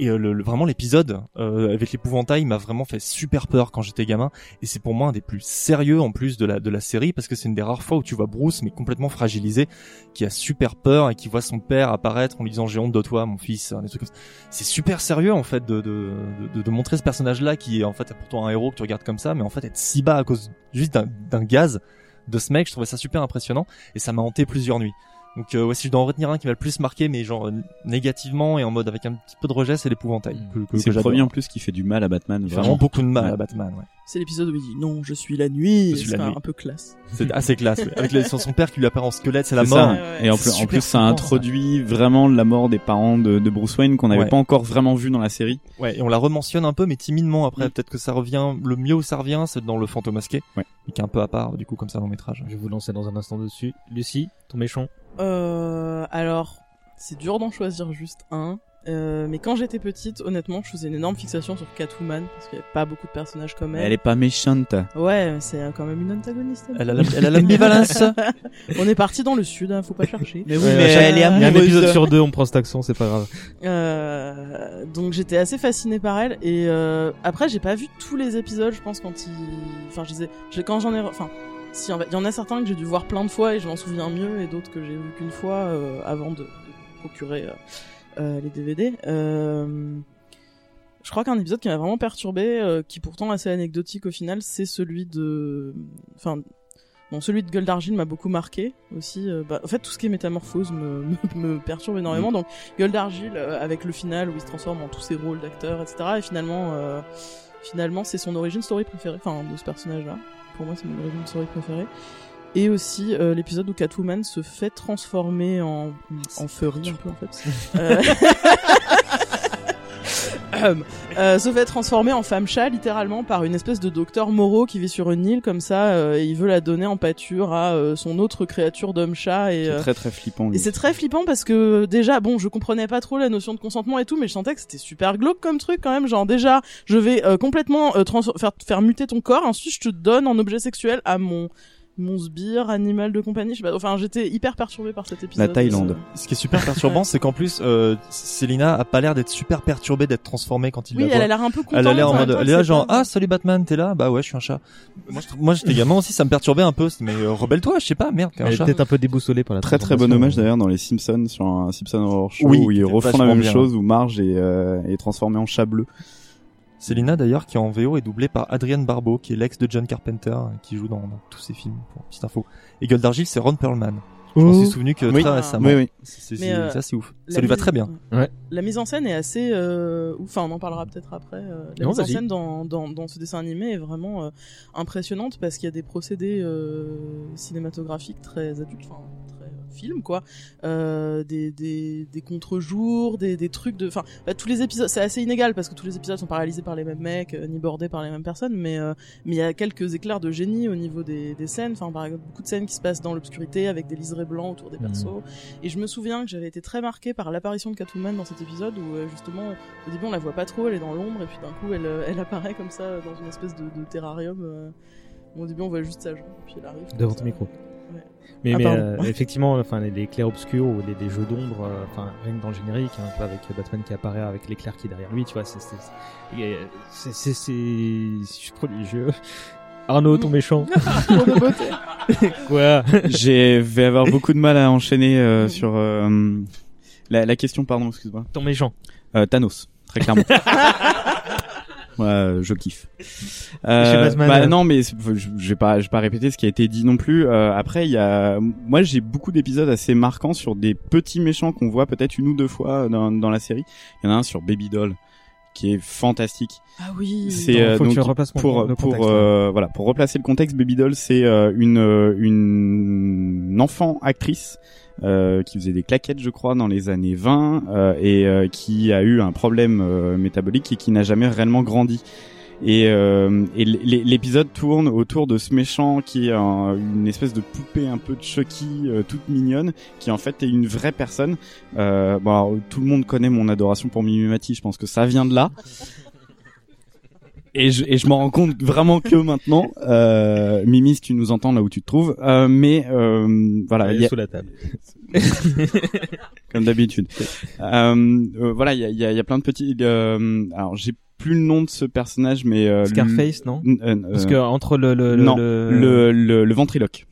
Et euh, le, le- vraiment l'épisode euh, avec l'épouvantail m'a vraiment fait super peur quand j'étais gamin et c'est pour moi un des plus sérieux en plus de la de la série parce que c'est une des rares fois où tu vois Bruce mais complètement fragilisé qui a super peur et qui voit son père apparaître en lui disant j'ai honte de toi mon fils des trucs. C'est super sérieux en fait de de, de de montrer ce personnage là qui est en fait pourtant un héros que tu regardes comme ça mais en fait être si bas à cause juste d'un gaz de ce mec je trouvais ça super impressionnant et ça m'a hanté plusieurs nuits. Donc euh, ouais, si je dois en retenir un qui m'a le plus marqué, mais genre euh, négativement et en mode avec un petit peu de rejet, c'est l'épouvantail. Que- C'est le premier en plus qui fait du mal à Batman. Vraiment beaucoup de mal à Batman, ouais. C'est l'épisode où il dit non, je suis la nuit. Je suis C'est la un, peu classe. C'est assez classe. ouais. Avec le- son son père qui lui apparaît en squelette, c'est la mort. ça. Et en plus, en plus, ça introduit vraiment la mort des parents de, de Bruce Wayne qu'on n'avait Ouais. pas encore vraiment vu dans la série. Ouais, et on la rementionne un peu, mais timidement après. Mm. Peut-être que ça revient, le mieux où ça revient, c'est dans le fantôme masqué. Ouais. Qui est un peu à part, du coup, comme ça, dans le métrage. je vais vous lancer dans un instant dessus Lucie ton méchant Euh, alors, c'est dur d'en choisir juste un. Euh, mais quand j'étais petite, honnêtement, je faisais une énorme fixation sur Catwoman parce qu'il n'y avait pas beaucoup de personnages comme elle. Elle est pas méchante. Ouais, mais c'est euh, quand même une antagoniste. Elle a la- elle a l'ambivalence. on est parti dans le sud, hein, faut pas chercher. Ouais, à chaque- Il y a un épisode sur deux, on prend cet accent, c'est pas grave. Euh, donc j'étais assez fascinée par elle et euh, après j'ai pas vu tous les épisodes je pense quand il enfin je disais j'ai- quand j'en ai re- enfin si en fait, il y en a certains que j'ai dû voir plein de fois et je m'en souviens mieux et d'autres que j'ai vu qu'une fois euh, avant de, de procurer euh, euh, les DVD euh, je crois qu'un épisode qui m'a vraiment perturbé euh, qui pourtant est assez anecdotique au final c'est celui de enfin Bon, celui de Gueule d'Argile m'a beaucoup marqué aussi. euh, bah, en fait, tout ce qui est métamorphose me, me, me perturbe énormément. Mm. Donc, Gueule d'Argile, euh, avec le final où il se transforme en tous ses rôles d'acteur, etc. Et finalement, euh, finalement, c'est son origin story préférée, enfin, de ce personnage-là. Pour moi, c'est mon origin story préférée. Et aussi euh, l'épisode où Catwoman se fait transformer en, en furry un peu en fait. Euh, se fait transformer en femme chat littéralement par une espèce de docteur Moreau qui vit sur une île comme ça euh, et il veut la donner en pâture à euh, son autre créature d'homme chat et C'est très très flippant. lui. et c'est très flippant parce que déjà bon je comprenais pas trop la notion de consentement et tout mais je sentais que c'était super glauque comme truc quand même genre déjà je vais euh, complètement euh, faire faire muter ton corps ensuite je te donne en objet sexuel à mon mon sbire animal de compagnie je sais pas enfin j'étais hyper perturbée par cet épisode Euh, Ce qui est super perturbant, c'est qu'en plus, euh, Célina a pas l'air d'être super perturbée d'être transformée quand il Oui, la elle voit. a l'air un peu Elle a l'air en contente, mode, elle est là genre, ah salut Batman, t'es là? Bah ouais, je suis un chat. Moi, je- moi j'étais gamin aussi, ça me perturbait un peu. Mais euh, rebelle-toi, je sais pas, merde, Elle est peut-être un peu déboussolée par la Très très bon hommage d'ailleurs dans les Simpsons sur un Simpson Horror Show Oui, où ils refont la même bien. chose où Marge est, euh, est transformée en chat bleu. Célina d'ailleurs qui en VO est doublée par Adrienne Barbeau qui est l'ex de John Carpenter euh, qui joue dans, dans tous ses films pour petite info. Et Gueule d'Argile c'est Ron Perlman. Je m'en Oh. suis souvenu que Oui. très récemment. Oui, oui. C'est euh, ça c'est ouf. Ça lui va très bien. Ouais. La mise en scène est assez, euh, ouf. enfin on en parlera peut-être après. euh, la Non, mise en scène dans, dans, dans ce dessin animé est vraiment euh, impressionnante parce qu'il y a des procédés euh, cinématographiques très adultes, enfin film quoi, euh, des, des, des contre-jours, des, des trucs de, enfin bah, tous les épisodes, c'est assez inégal parce que tous les épisodes sont pas réalisés par les mêmes mecs euh, ni bordés par les mêmes personnes, mais euh, mais il y a quelques éclairs de génie au niveau des, des scènes, enfin par exemple beaucoup de scènes qui se passent dans l'obscurité avec des liserés blancs autour des Mhm. persos. Et je me souviens que j'avais été très marquée par l'apparition de Catwoman dans cet épisode où justement au début on la voit pas trop, elle est dans l'ombre et puis d'un coup elle, elle apparaît comme ça dans une espèce de, de terrarium. au début on voit juste sa jambe puis elle arrive. Devant ton micro. Ouais. Mais, Ah, mais euh, effectivement, enfin les, les clairs obscurs ou les, les jeux d'ombre, euh, enfin rien que dans le générique, hein, tu vois, avec Batman qui apparaît avec l'éclair qui est derrière lui, tu vois, c'est c'est c'est- euh, c'est c'est c'est c'est prodigieux. Arnaud, ton méchant. Quoi? J'ai vais avoir beaucoup de mal à enchaîner euh, sur euh, la, la question. Pardon, excuse-moi. Ton méchant. Euh, Thanos, très clairement. Euh, je kiffe. Euh, bah, non, mais je, vais pas, je vais pas répéter ce qui a été dit non plus. Euh, après, il y a, moi, j'ai beaucoup d'épisodes assez marquants sur des petits méchants qu'on voit peut-être une ou deux fois dans, dans la série. Il y en a un sur Baby Doll qui est fantastique. Ah oui. C'est euh, faut que donc pour pour euh, voilà pour replacer le contexte. Baby Doll, c'est euh, une euh, une enfant actrice euh, qui faisait des claquettes, je crois, dans les années 20 euh, et euh, qui a eu un problème euh, métabolique et qui n'a jamais réellement grandi. Et, euh, et l'épisode tourne autour de ce méchant qui est un- une espèce de poupée un peu de Chucky, euh, toute mignonne, qui en fait est une vraie personne. Bon, alors, tout le monde connaît mon adoration pour Mimi Mati, je pense que ça vient de là. Et je, et je m'en rends compte vraiment que maintenant, euh, Mimi, si tu nous entends là où tu te trouves, euh, mais euh, voilà, il y a- sous la table. comme d'habitude. Euh, euh, voilà, il y a, il y, a, y a plein de petits. Euh, alors, j'ai plus le nom de ce personnage, mais euh, Scarface, non? Euh, Parce que entre le le le, non, le... le, le, le ventriloque.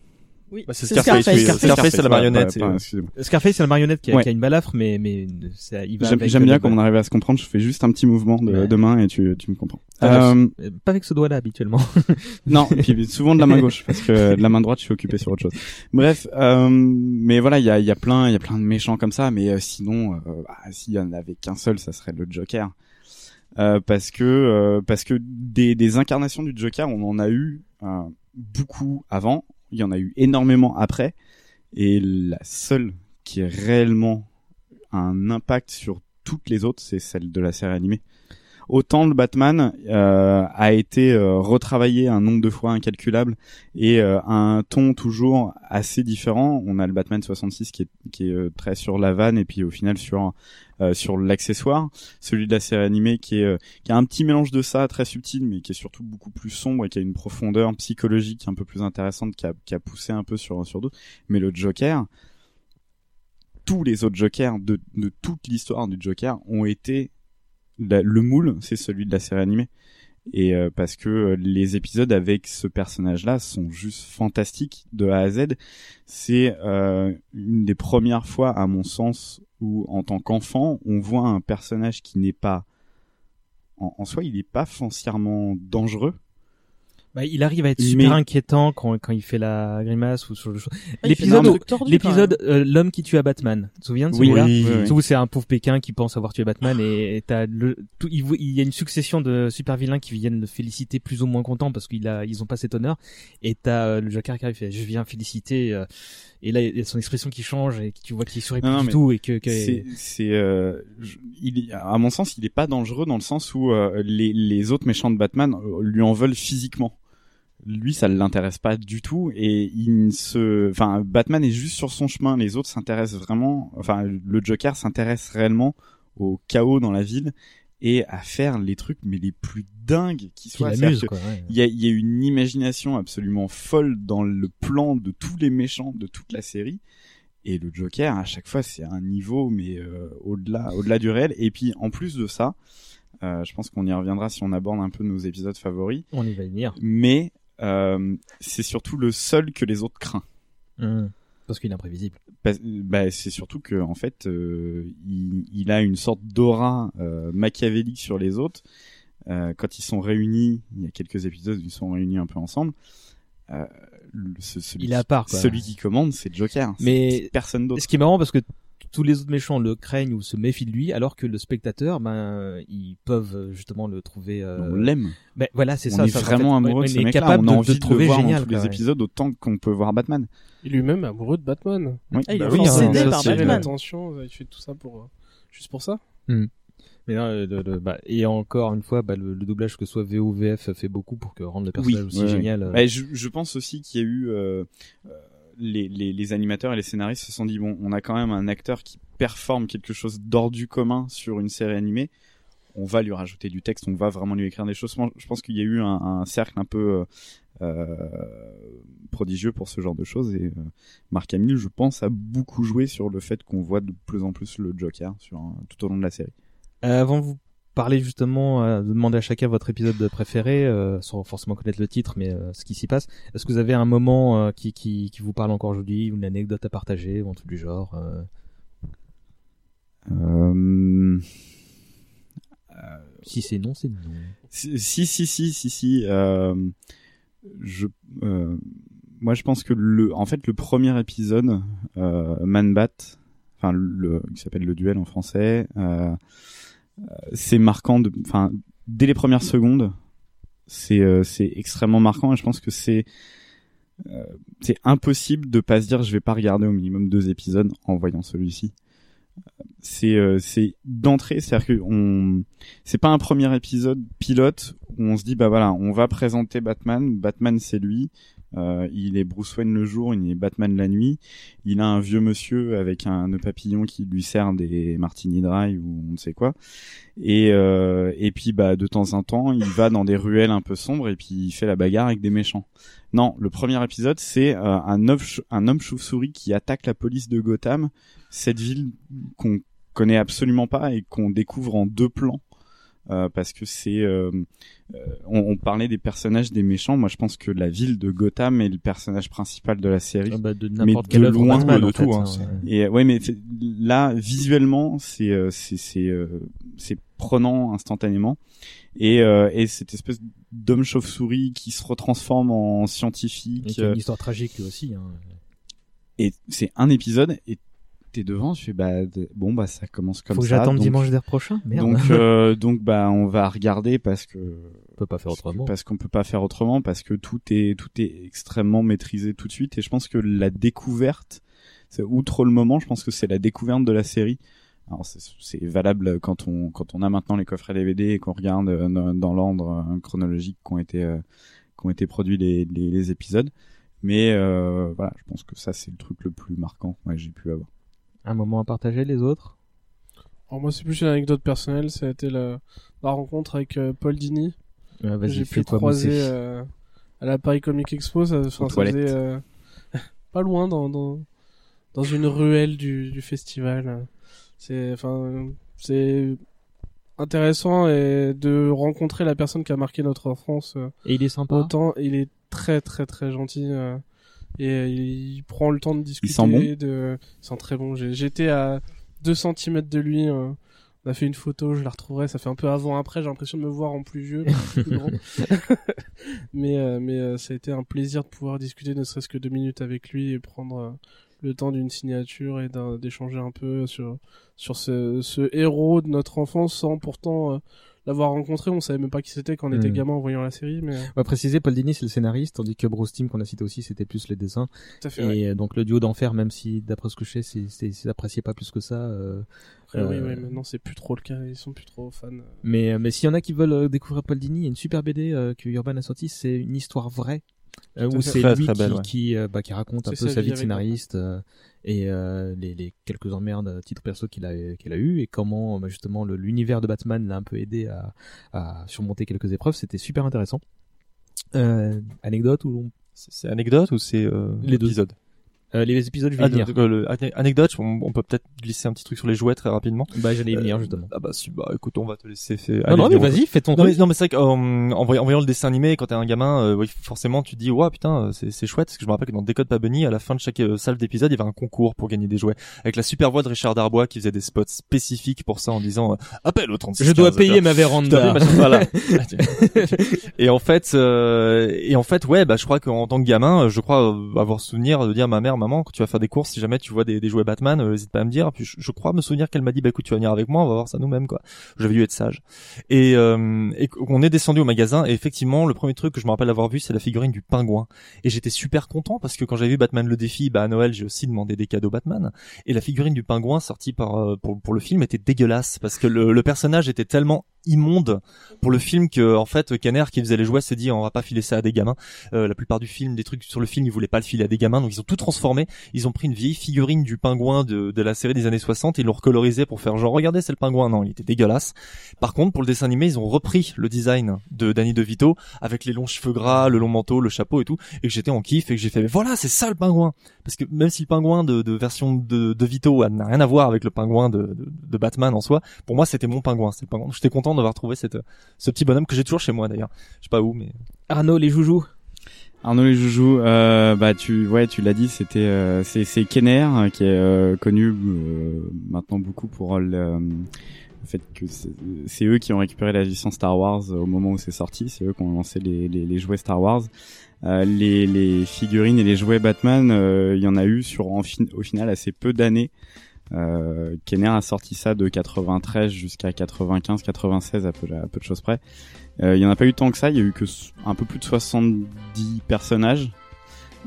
Oui, Bah, c'est Scarface, Scarface. oui. Scarface, c'est la marionnette. ouais, et, euh. Scarface, c'est la marionnette qui a, Ouais. qui a une balafre, mais mais ça, il va J'aime le- bien le- comme on arrive à se comprendre. Je fais juste un petit mouvement de, Ouais. de main et tu, tu me comprends. Ah, Euh, euh, Pas avec ce doigt-là habituellement. non, et puis souvent de la main gauche parce que de la main droite je suis occupé sur autre chose. Bref, euh, mais voilà, il y a, il y a plein, il y a plein de méchants comme ça, mais euh, sinon, euh, bah, s'il y en avait qu'un seul, ça serait le Joker. Euh, parce que euh, parce que des, des incarnations du Joker, on en a eu euh, beaucoup avant, il y en a eu énormément après, et la seule qui a réellement un impact sur toutes les autres, c'est celle de la série animée. autant le Batman euh, a été euh, retravaillé un nombre de fois incalculable et euh, un ton toujours assez différent. On a le Batman 66 qui est, qui est euh, très sur la vanne et puis au final sur euh, sur l'accessoire, celui de la série animée qui est euh, qui a un petit mélange de ça très subtil mais qui est surtout beaucoup plus sombre et qui a une profondeur psychologique un peu plus intéressante qui a, qui a poussé un peu sur sur d'autres. Mais le Joker, tous les autres Jokers de, de toute l'histoire du Joker ont été le moule, c'est celui de la série animée. Et euh, parce que euh, les épisodes avec ce personnage-là sont juste fantastiques de A à Z. C'est euh, une des premières fois, à mon sens, où en tant qu'enfant, on voit un personnage qui n'est pas en, en soi, il n'est pas foncièrement dangereux. Bah, il arrive à être super Mais- inquiétant quand, quand il fait la grimace ou sur le. Ah, L'épisode, l'épisode, euh, l'homme qui tue à Batman. Tu te souviens de Oui, celui-là? oui, oui, oui. C'est un pauvre Pékin qui pense avoir tué Batman et et t'as le, tout, il, il y a une succession de super vilains qui viennent le féliciter plus ou moins content parce qu'ils a, ils ont pas cet honneur. Et t'as euh, le Joker qui arrive, fait, je viens féliciter, euh, et là, il y a son expression qui change et tu vois qu'il sourit Non, non, plus du tout et que, que... c'est euh, il à mon sens il est pas dangereux dans le sens où euh, les les autres méchants de Batman euh, lui en veulent physiquement. Lui ça ne l'intéresse pas du tout et il ne se enfin Batman est juste sur son chemin. Les autres s'intéressent vraiment enfin le Joker s'intéresse réellement au chaos dans la ville et à faire les trucs mais les plus dingues qui soient quoi, ouais. il y a, il y a une imagination absolument folle dans le plan de tous les méchants de toute la série et le Joker à chaque fois c'est un niveau mais euh, au-delà au-delà du réel et puis en plus de ça euh, je pense qu'on y reviendra si on aborde un peu nos épisodes favoris On y va venir. mais euh, c'est surtout le seul que les autres craint Hum. Parce qu'il est imprévisible. Bah, c'est surtout que en fait euh, il, il a une sorte d'aura euh, machiavélique sur les autres Euh, quand ils sont réunis il y a quelques épisodes ils sont réunis un peu ensemble le- ce- celui, Il est à part, quoi. celui qui commande c'est Joker Mais personne d'autre Ce qui est marrant parce que tous les autres méchants le craignent ou se méfient de lui, alors que le spectateur, ben, ils peuvent euh, justement le trouver. euh, on l'aime Ben voilà, c'est on ça. est ça, en vraiment fait, amoureux on de ce est mec-là capable on a de- envie de de, le trouver le voir génial. dans tous quoi, les ouais. épisodes autant qu'on peut voir Batman lui-même est amoureux de Batman. Oui. Ah, il Bah est oui, hein, par Batman. Attention, il fait tout ça pour euh, juste pour ça. Hmm. Mais non, le- le- le- bah, et encore une fois, bah, le, le doublage que ce soit VO ou VF fait beaucoup pour que rendre le personnage aussi ouais, génial. ouais. euh. Bah, je, je pense aussi qu'il y a eu euh, euh, les, les, les animateurs et les scénaristes se sont dit bon, on a quand même un acteur qui performe quelque chose d'hors du commun sur une série animée. On va lui rajouter du texte, on va vraiment lui écrire des choses. Je pense qu'il y a eu un, un cercle un peu euh, euh, prodigieux pour ce genre de choses et euh, Marc Hamill, je pense, a beaucoup joué sur le fait qu'on voit de plus en plus le Joker sur tout au long de la série. Euh, avant vous parler justement, euh, de demander à chacun votre épisode préféré, euh, sans forcément connaître le titre, mais euh, ce qui s'y passe, est-ce que vous avez un moment euh, qui, qui, qui vous parle encore aujourd'hui, ou une anecdote à partager, ou un truc du genre. Si c'est non, c'est non. Si, si, si, si, si, si. Je, moi, je pense que le, en fait, le premier épisode, euh, Man Bat, enfin, le, qui s'appelle le duel en français, euh, c'est marquant. Enfin, dès les premières secondes, c'est, euh, c'est extrêmement marquant. Et je pense que c'est, euh, c'est impossible de pas se dire, je vais pas regarder au minimum deux épisodes en voyant celui-ci c'est euh, c'est d'entrée c'est-à-dire que on c'est pas un premier épisode pilote où on se dit bah voilà on va présenter Batman Batman c'est lui euh, il est Bruce Wayne le jour il est Batman la nuit. Il a un vieux monsieur avec un papillon qui lui sert des martini dry ou on ne sait quoi. Et euh, et puis bah de temps en temps il va dans des ruelles un peu sombres et puis il fait la bagarre avec des méchants. Non le premier épisode c'est euh, un homme chauve-souris qui attaque la police de Gotham cette ville qu'on connaît absolument pas et qu'on découvre en deux plans euh, parce que c'est euh, euh, on, on, parlait des personnages des méchants moi je pense que la ville de Gotham est le personnage principal de la série ah bah de mais de loin Batman, de tout fait, hein. hein, ouais. et ouais mais là visuellement c'est euh, c'est c'est c'est prenant instantanément et euh, et cette espèce d'homme chauve-souris qui se retransforme en scientifique et une histoire tragique lui aussi hein. et c'est un épisode et t'es devant, je fais bah bon bah ça commence comme Faut ça. que j'attende dimanche d'air prochain. Merde. Donc euh, donc bah on va regarder parce que on peut pas faire autrement. Parce qu'on peut pas faire autrement parce que tout est tout est extrêmement maîtrisé tout de suite et je pense que la découverte, c'est outre le moment, je pense que c'est la découverte de la série Alors c'est- valable quand on quand on a maintenant les coffrets DVD et qu'on regarde euh, dans, dans l'ordre euh, chronologique qu'ont été euh, qu'ont été produits les, les, les épisodes. Mais euh, voilà, je pense que ça c'est le truc le plus marquant que j'ai pu avoir. Un moment à partager, les autres? Alors moi, c'est plus une anecdote personnelle. Ça a été la, la rencontre avec euh, Paul Dini. Vas-y, J'ai pu croiser euh, à la Paris Comic Expo. Ça, ça faisait, euh, pas loin dans, dans dans une ruelle du, du festival. C'est enfin c'est intéressant et de rencontrer la personne qui a marqué notre enfance. euh, Et il est sympa Autant il est très très très gentil euh, et il prend le temps de discuter. sent bon de... Il sent très bon. J'étais à 2 cm de lui. euh, on a fait une photo, je la retrouverai. Ça fait un peu avant après. J'ai l'impression de me voir en plus vieux, plus grand. mais euh, mais euh, ça a été un plaisir de pouvoir discuter ne serait-ce que deux minutes avec lui et prendre euh, le temps d'une signature et d'échanger un peu sur sur ce, ce héros de notre enfance sans pourtant euh, l'avoir rencontré. On savait même pas qui c'était quand on était Hmm. gamin en voyant la série. Mais euh, On va préciser, Paul Dini c'est le scénariste, tandis que Bruce Timm qu'on a cité aussi c'était plus les dessins. Tout à fait, Et ouais. euh, donc le duo d'enfer, même si d'après ce que je sais, c'est apprécié pas plus que ça. euh, Après, oui, euh, oui, maintenant c'est plus trop le cas, ils sont plus trop fans. Mais mais s'il y en a qui veulent découvrir Paul Dini, il y a une super BD euh, que Urban a sorti, c'est une histoire vraie. euh, où c'est Très, lui très qui, belle, ouais. qui, euh, bah, qui raconte un peu sa vie de scénariste euh, et euh, les, les quelques emmerdes à titre perso qu'il a qu'il a eu et comment bah, justement le- l'univers de Batman l'a un peu aidé à, à surmonter quelques épreuves. C'était super intéressant. Euh, anecdote ou C'est c'est anecdote ou c'est euh, Les deux. Euh, les épisodes je vais Ah, venir. donc, euh, le- ane- anecdote, on, on peut peut-être glisser un petit truc sur les jouets très rapidement. Bah j'allais y venir justement. Ah bah, si, bah écoute, on va te laisser faire. Non, non, mais vas-y, fais ton non, mais, non, mais c'est vrai qu'en en voyant, en voyant le dessin animé, quand t'es un gamin, euh, oui, forcément, tu te dis, ouais, putain, euh, c'est, c'est chouette, parce que je me rappelle que dans Décode pas Bunny, à la fin de chaque euh, salle d'épisode, il y avait un concours pour gagner des jouets. Avec la super voix de Richard Darbois qui faisait des spots spécifiques pour ça en disant, euh, appel au 36 Je dois 15, payer ma véranda. Voilà. et en fait, euh, et en fait, ouais, bah, je crois qu'en tant que gamin, euh, je crois euh, avoir souvenir de dire à ma mère, maman, quand tu vas faire des courses, si jamais tu vois des, jouets Batman, euh, n'hésite pas à me dire. Puis je, crois me souvenir qu'elle m'a dit, bah écoute, tu vas venir avec moi, on va voir ça nous-mêmes, quoi. J'avais dû être sage. Et, euh, et qu'on est descendu au magasin, et effectivement, le premier truc que je me rappelle avoir vu, c'est la figurine du pingouin. Et j'étais super content parce que quand j'avais vu Batman le défi, bah à Noël, j'ai aussi demandé des cadeaux Batman. Et la figurine du pingouin sortie par euh, pour, pour le film était dégueulasse parce que le, le personnage était tellement immonde pour le film que en fait Kenner qui faisait les jouets s'est dit on va pas filer ça à des gamins. La plupart du film, des trucs sur le film, ils voulaient pas le filer à des gamins, donc ils ont tout transformé. Ils ont pris une vieille figurine du pingouin de, la série des années 60 et l'ont recolorisé pour faire genre regardez c'est le pingouin. Non, il était dégueulasse. Par contre pour le dessin animé ils ont repris le design de Danny DeVito avec les longs cheveux gras, le long manteau, le chapeau et tout et que j'étais en kiff et que j'ai fait voilà c'est ça le pingouin parce que même si le pingouin de, version de, de Vito n'a rien à voir avec le pingouin de, Batman en soi, pour moi c'était mon pingouin, c'était le pingouin. J'étais content d'avoir trouvé cette, ce petit bonhomme que j'ai toujours chez moi d'ailleurs. Je sais pas où mais Arnaud les joujoux. Arnaud les joujoux, euh, bah tu ouais tu l'as dit c'était euh, c'est c'est Kenner euh, qui est euh, connu euh, maintenant beaucoup pour le, le fait que c'est eux qui ont récupéré la licence Star Wars au moment où c'est sorti, c'est eux qui ont lancé les, les, les jouets Star Wars. Euh, les, les figurines et les jouets Batman, euh, il y en a eu sur en fin- au final assez peu d'années. Euh, Kenner a sorti ça de 93 jusqu'à 95, 96 à peu, à peu de choses près. Euh, il y en a pas eu tant que ça, il y a eu que un peu plus de 70 personnages,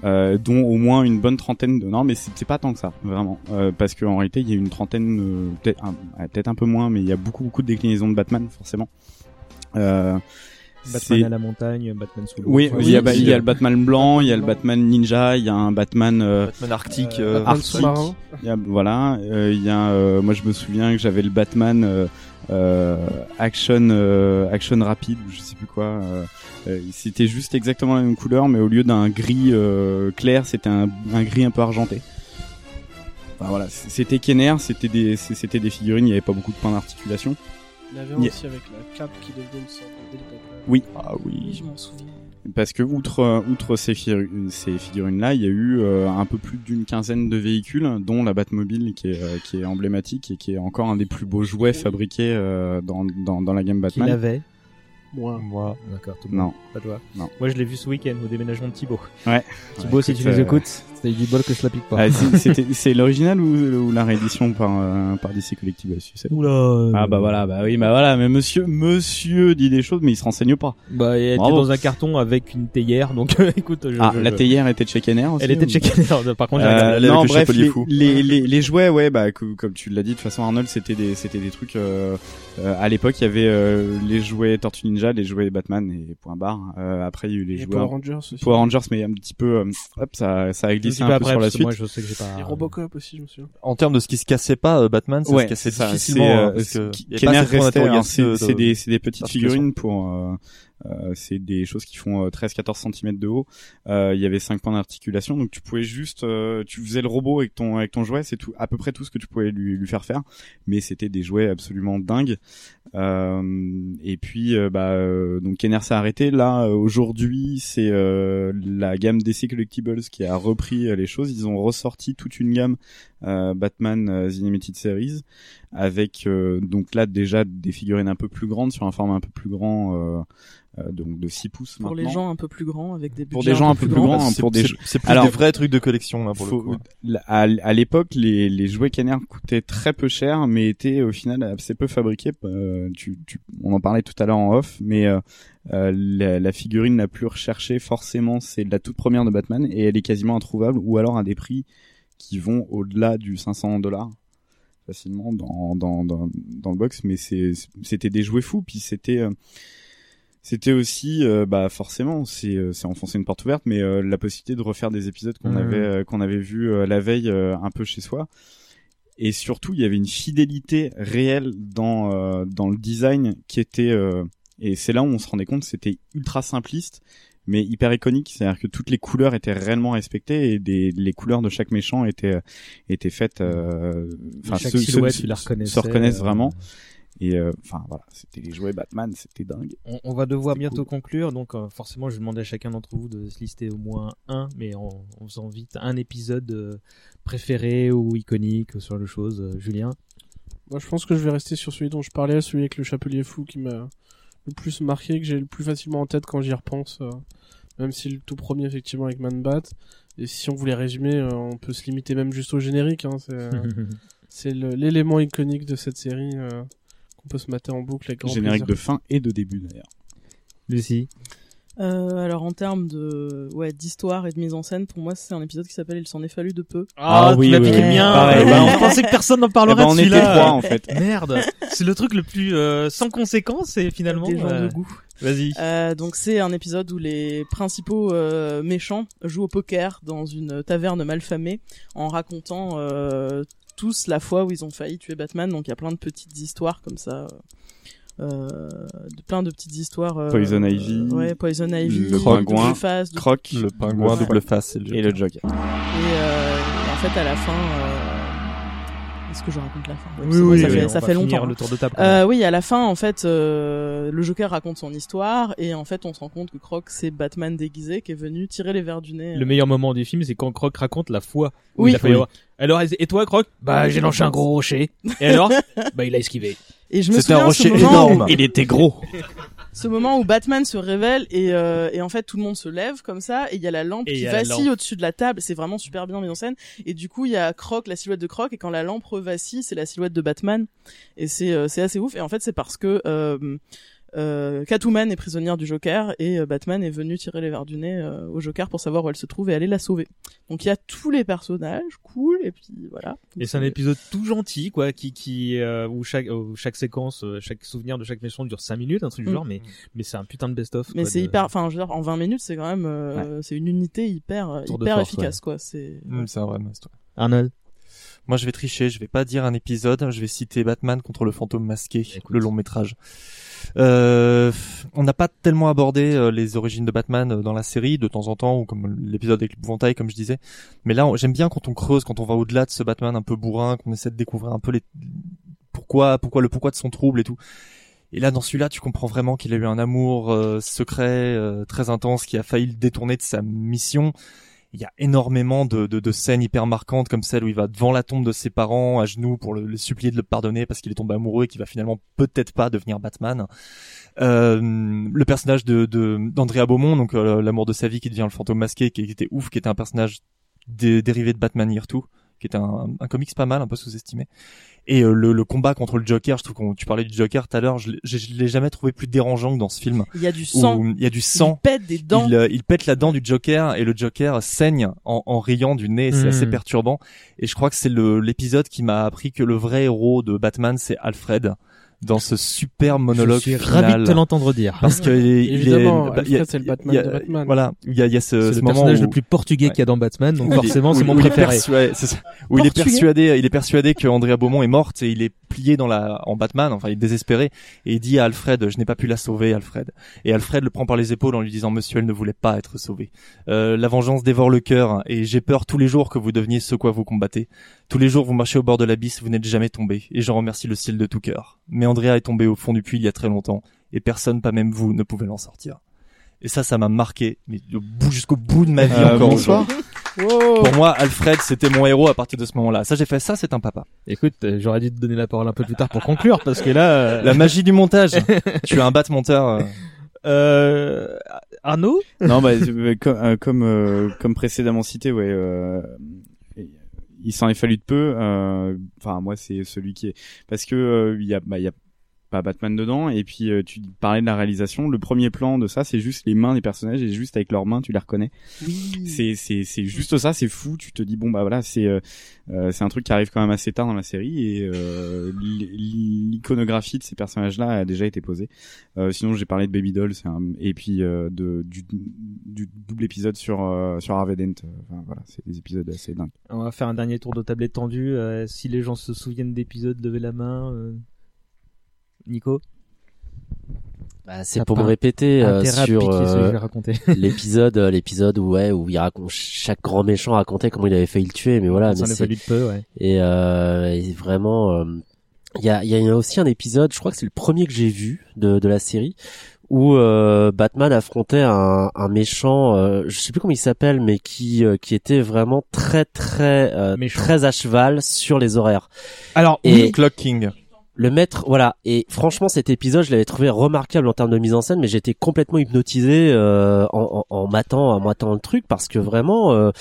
euh, dont au moins une bonne trentaine de... Non mais c'est pas tant que ça, vraiment. Euh, parce qu'en réalité il y a une trentaine, euh, peut-être un, peu moins, mais il y a beaucoup beaucoup de déclinaisons de Batman forcément. Euh, Batman à la montagne, Batman sous l'eau. oui, Ouais, il y, a, oui, il y a le Batman blanc, il y a le Batman ninja, il y a un Batman, euh, Batman arctique, Batman arctique. Il y a, voilà, euh, il y a, euh, moi je me souviens que j'avais le Batman action euh, action rapide, ou je sais plus quoi. euh, euh, c'était juste exactement la même couleur, mais au lieu d'un gris euh, clair, c'était un, un gris un peu argenté. Enfin, voilà, c'était Kenner, c'était des c'était des figurines, il y avait pas beaucoup de points d'articulation. Il y avait aussi avec la cape qui devenait une sorte d'hélicoptère. Oui. Ah oui. je m'en souviens. Parce que outre euh, outre ces, ces figurines là, il y a eu euh, un peu plus d'une quinzaine de véhicules, dont la Batmobile qui est euh, qui est emblématique et qui est encore un des plus beaux jouets fabriqués euh, dans, dans dans la gamme Qui Batman. l'avait Moi. D'accord, tout le Non. monde. Pas toi. Non. Moi, je l'ai vu ce week-end au déménagement de Thibaut. Ouais. Thibaut, Ouais, si tu nous écoutes, C'est du bol que je la pique pas. Ah, c'est- c'était- l'original ou, ou la réédition par euh, par DC sais Oula. Ah bah voilà, bah oui, bah voilà, mais monsieur monsieur dit des choses mais il se renseigne pas. Bah, elle était dans un carton avec une théière, donc écoute. Je, Ah, je- la théière était de chez Kenner aussi Elle était de chez Kenner. Par contre, j'ai Euh, non, le bref, les, fou. les, les, les jouets, ouais, bah, co- comme tu l'as dit, de toute façon, Arnold, c'était des, c'était des trucs, euh, euh, à l'époque, il y avait, euh, les jouets Tortue Ninja, les jouets Batman et point barre. Euh, après, il y a eu les Et jouets Power Rangers aussi. Power Rangers, mais un petit peu, euh, hop, ça, ça a glissé Un peu peu après, sur la parce que suite. moi, je sais que j'ai pas. Et Robocop aussi, je me souviens. En termes de ce qui se cassait pas, euh, Batman, ça ouais, se cassait c'est ça. difficilement. C'est, euh, des, c'est des petites figurines pour, euh, euh, c'est des choses qui font euh, 13-14 cm de haut. Euh, Il y avait 5 points d'articulation, donc tu pouvais juste, euh, tu faisais le robot avec ton avec ton jouet, c'est tout, à peu près tout ce que tu pouvais lui, lui faire faire. Mais c'était des jouets absolument dingues. Euh, et puis, euh, bah, euh, donc Kenner s'est arrêté. Là, aujourd'hui, c'est la gamme DC Collectibles qui a repris les choses. Ils ont ressorti toute une gamme Batman The Animated Series avec euh, donc là déjà des figurines un peu plus grandes sur un format un peu plus grand euh, euh, donc de 6 pouces Pour les gens un peu plus grands, avec des pour des gens un peu plus grands, pour des c'est- plus Alors, des vrais trucs de collection là pour le coup. hein. à, à l'époque, les, les jouets Kenner coûtaient très peu cher, mais étaient au final assez peu fabriqués. Euh, tu, tu, on en parlait tout à l'heure en off, mais euh, euh, la, la figurine la plus recherchée, forcément, c'est la toute première de Batman, et elle est quasiment introuvable, ou alors à des prix qui vont au-delà du 500 dollars facilement dans, dans, dans, dans le box. Mais c'était des jouets fous, puis c'était... euh, c'était aussi, euh, bah forcément, c'est euh, c'est enfoncer une porte ouverte, mais euh, la possibilité de refaire des épisodes qu'on avait euh, qu'on avait vu la veille un peu chez soi. Et surtout, il y avait une fidélité réelle dans dans le design qui était et c'est là où on se rendait compte c'était ultra simpliste mais hyper iconique, c'est-à-dire que toutes les couleurs étaient réellement respectées et des, les couleurs de chaque méchant étaient étaient faites euh, enfin Chaque se- se- silhouette, se- tu la se reconnaissais, reconnaissent euh, vraiment et euh, enfin voilà, c'était les jouets Batman, c'était dingue. On, on va devoir bientôt conclure, donc euh, forcément, je vais demander à chacun d'entre vous de se lister au moins un, mais en, en faisant vite un épisode euh, préféré ou iconique sur le chose. Euh, Julien. Moi, je pense que je vais rester sur celui dont je parlais, celui avec le chapelier fou qui m'a le plus marqué, que j'ai le plus facilement en tête quand j'y repense. euh, même si le tout premier, effectivement, avec Man Bat. Et si on voulait résumer, euh, on peut se limiter même juste au générique. Hein, c'est euh, l'élément iconique de cette série euh, qu'on peut se mater en boucle avec grand Générique de fin et de début d'ailleurs. Lucie. Euh, alors en termes de ouais d'histoire et de mise en scène, pour moi c'est un épisode qui s'appelle Il s'en est fallu de peu. Ah, tu l'as piqué le mien. Pareil, bah, on pensait que personne n'en parlerait Eh ben, on de était celui-là. trois, en fait. Merde. C'est le truc le plus euh, sans conséquence et finalement. des gens euh, de goût. Vas-y. Euh, donc c'est un épisode où les principaux euh, méchants jouent au poker dans une taverne malfamée en racontant euh, tous la fois où ils ont failli tuer Batman. Donc il y a plein de petites histoires comme ça. Euh, de plein de petites histoires. euh, Poison Ivy, euh, ouais, Poison Ivy, le pingouin, double face, double- Croc, Le pingouin, Ouais. double face et le et le Joker. Et euh, en fait, à la fin, euh... est-ce que je raconte la fin? Ouais, Oui, oui, ça oui, fait, on ça va fait finir longtemps. le tour de table, Euh, oui, à la fin, en fait, euh, le Joker raconte son histoire et en fait, on se rend compte que Croc c'est Batman déguisé qui est venu tirer les verres du nez. Le meilleur moment du film, c'est quand Croc raconte la fois où Oui. il a Oui. avoir- Alors, et toi, Croc? Bah, j'ai lancé un gros rocher. Et alors? Bah, il a esquivé. Et je me souviens ce moment où- Il était gros. ce moment où Batman se révèle et, euh, et en fait tout le monde se lève comme ça et il y a la lampe Et qui vacille au-dessus de la table. C'est vraiment super bien mis en scène. Et du coup il y a Croc la silhouette de Croc et quand la lampe revacille c'est la silhouette de Batman. Et c'est euh, c'est assez ouf. Et en fait c'est parce que euh, euh, Catwoman est prisonnière du Joker et euh, Batman est venu tirer les verres du nez euh, au Joker pour savoir où elle se trouve et aller la sauver donc il y a tous les personnages cool et puis voilà Et c'est un épisode tout gentil, quoi, qui, qui, euh, où chaque, où chaque séquence, chaque souvenir de chaque méchant dure 5 minutes, un truc du Mm. genre, mais, mais c'est un putain de best-of. mais c'est de- hyper enfin je veux dire en 20 minutes c'est quand même euh, c'est une unité hyper Tour hyper force, efficace ouais. quoi c'est Mm, c'est un vrai must. Arnold. Moi, je vais tricher. Je vais pas dire un épisode. Je vais citer Batman contre le fantôme masqué, le long métrage. Euh, on n'a pas tellement abordé euh, les origines de Batman euh, dans la série de temps en temps, ou comme l'épisode avec l'épouvantail, comme je disais. Mais là, j'aime bien quand on creuse, quand on va au-delà de ce Batman un peu bourrin, qu'on essaie de découvrir un peu les pourquoi, pourquoi le pourquoi de son trouble et tout. Et là, dans celui-là, tu comprends vraiment qu'il a eu un amour euh, secret, euh, très intense, qui a failli le détourner de sa mission. Il y a énormément de, de, de scènes hyper marquantes, comme celle où il va devant la tombe de ses parents, à genoux, pour le, le supplier de le pardonner parce qu'il est tombé amoureux et qu'il va finalement peut-être pas devenir Batman. Euh, le personnage de d'Andrea Beaumont, donc euh, l'amour de sa vie qui devient le fantôme masqué, qui, était ouf, qui était un personnage dé- dérivé de Batman Year 2, qui est un, un comics pas mal, un peu sous-estimé. Et euh, le, le combat contre le Joker, je trouve qu'on tu parlais du Joker tout à l'heure, je l'ai- je je l'ai jamais trouvé plus dérangeant que dans ce film. Il y a du Où sang. Il y a du sang. Il pète des dents. Il, euh, il pète la dent du Joker et le Joker saigne en, en riant du nez. C'est Mhm. assez perturbant. Et je crois que c'est le l'épisode qui m'a appris que le vrai héros de Batman, c'est Alfred. Dans ce super monologue suis final. ravi de te l'entendre dire. Parce que il est- Évidemment, c'est le Batman il y a- de Batman. Voilà, il y a, il y a ce, C'est ce le moment personnage où- le plus portugais qu'il y a dans Batman, donc où il est- forcément c'est mon où il est préféré. Où il est persuadé, il est persuadé que Andrea Beaumont est morte et il est plié dans la en Batman. Enfin, il est désespéré et il dit à Alfred, je n'ai pas pu la sauver, Alfred. Et Alfred le prend par les épaules en lui disant, Monsieur, elle ne voulait pas être sauvée. Euh, la vengeance dévore le cœur et j'ai peur tous les jours que vous deveniez ce quoi vous combattez. Tous les jours vous marchez au bord de l'abysse, vous n'êtes jamais tombé et j'en remercie le ciel de tout cœur. Mais Andrea est tombé au fond du puits il y a très longtemps et personne, pas même vous, ne pouvait l'en sortir. Et ça, ça m'a marqué, mais au bout- jusqu'au bout de ma vie Euh, encore bonsoir. Pour moi, Alfred, c'était mon héros à partir de ce moment-là. Ça, j'ai fait ça, c'est un papa. Écoute, euh, j'aurais dû te donner la parole un peu plus tard pour conclure, parce que là... euh, La magie du montage. tu es un bat monteur. euh. Euh... Arnaud? Non, bah, comme euh, comme, euh, comme précédemment cité, ouais. Il s'en est fallu de peu. euh, Enfin, moi, c'est celui qui est parce que euh, il y a, bah, y a pas Batman dedans. Et puis, euh, tu parlais de la réalisation. Le premier plan de ça, c'est juste les mains des personnages et juste avec leurs mains, tu les reconnais. C'est c'est c'est juste ça. C'est fou. Tu te dis bon bah voilà, c'est euh, euh, c'est un truc qui arrive quand même assez tard dans la série et euh, l'i- l'iconographie de ces personnages-là a déjà été posée. Euh, sinon, j'ai parlé de Baby Doll, c'est un... et puis euh, de du, du double épisode sur euh, sur Harvey Dent. Enfin, voilà, c'est des épisodes assez dingues. On va faire un dernier tour de table étendu. euh, si les gens se souviennent d'épisodes, levez la main. Nico Bah, c'est pour me répéter euh, sur euh, l'épisode, euh, l'épisode où ouais où il raconte chaque grand méchant racontait comment il avait failli le tuer, mais voilà. Ça mais c'est- fallu de peu, ouais. Et, euh, et vraiment, euh, il y a, il y a aussi un épisode, je crois que c'est le premier que j'ai vu de, de la série, où euh, Batman affrontait un, un méchant, euh, je sais plus comment il s'appelle, mais qui euh, qui était vraiment très très euh, très à cheval sur les horaires. Alors et Clock King. Le maître, voilà. Et franchement, cet épisode, je l'avais trouvé remarquable en termes de mise en scène, mais j'étais complètement hypnotisé euh, en, en, en matant, en matant le truc, parce que vraiment, euh,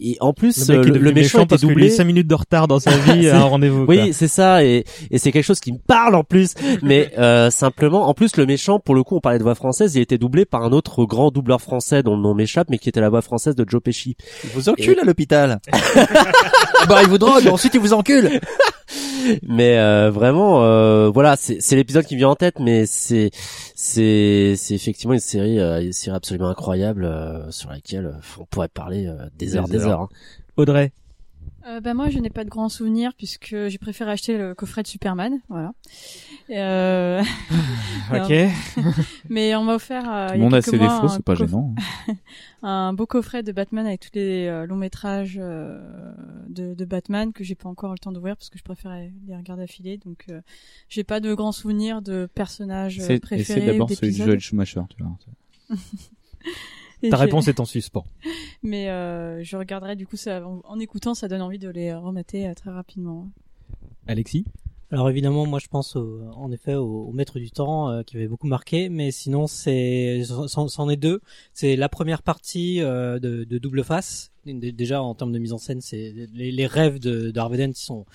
et en plus, Le le, le méchant méchant était parce doublé. eu 5 minutes de retard dans sa vie à un rendez-vous, quoi. Oui, c'est ça, et, et c'est quelque chose qui me parle en plus. Mais euh, simplement, en plus, le méchant, pour le coup, on parlait de voix française, il était doublé par un autre grand doubleur français dont le nom m'échappe, mais qui était la voix française de Joe Pesci. Il vous encule à l'hôpital. bah, il vous drogue, ensuite il vous encule. mais euh, vraiment, euh, voilà, c'est c'est l'épisode qui me vient en tête, mais c'est c'est c'est effectivement une série, euh, une série absolument incroyable euh, sur laquelle euh, on pourrait parler euh, des, Des heures, des heures. heures. hein. Audrey Euh, bah moi je n'ai pas de grands souvenirs puisque j'ai préféré acheter le coffret de Superman, voilà. Euh... Ok. Mais on m'a offert euh, Tout le monde a ses défauts, c'est pas coff- gênant. un beau coffret de Batman avec tous les euh, longs métrages euh, de, de Batman que j'ai pas encore le temps d'ouvrir parce que je préférais les regarder affilés. Donc euh, j'ai pas de grands souvenirs de personnages C'est préférés. essaie d'abord celui de. Joel Schumacher, tu vois. Ta réponse est en suspens. Mais euh, je regarderai du coup ça en, en écoutant ça donne envie de les remater euh, très rapidement. Alexis? Alors évidemment, moi je pense au- en effet au, au Maître du Temps euh, qui avait beaucoup marqué, mais sinon c'est c'en est deux. C'est la première partie euh, de, de Double Face. Dé- Déjà en termes de mise en scène, c'est les, les rêves de, de Harvey Dent qui sont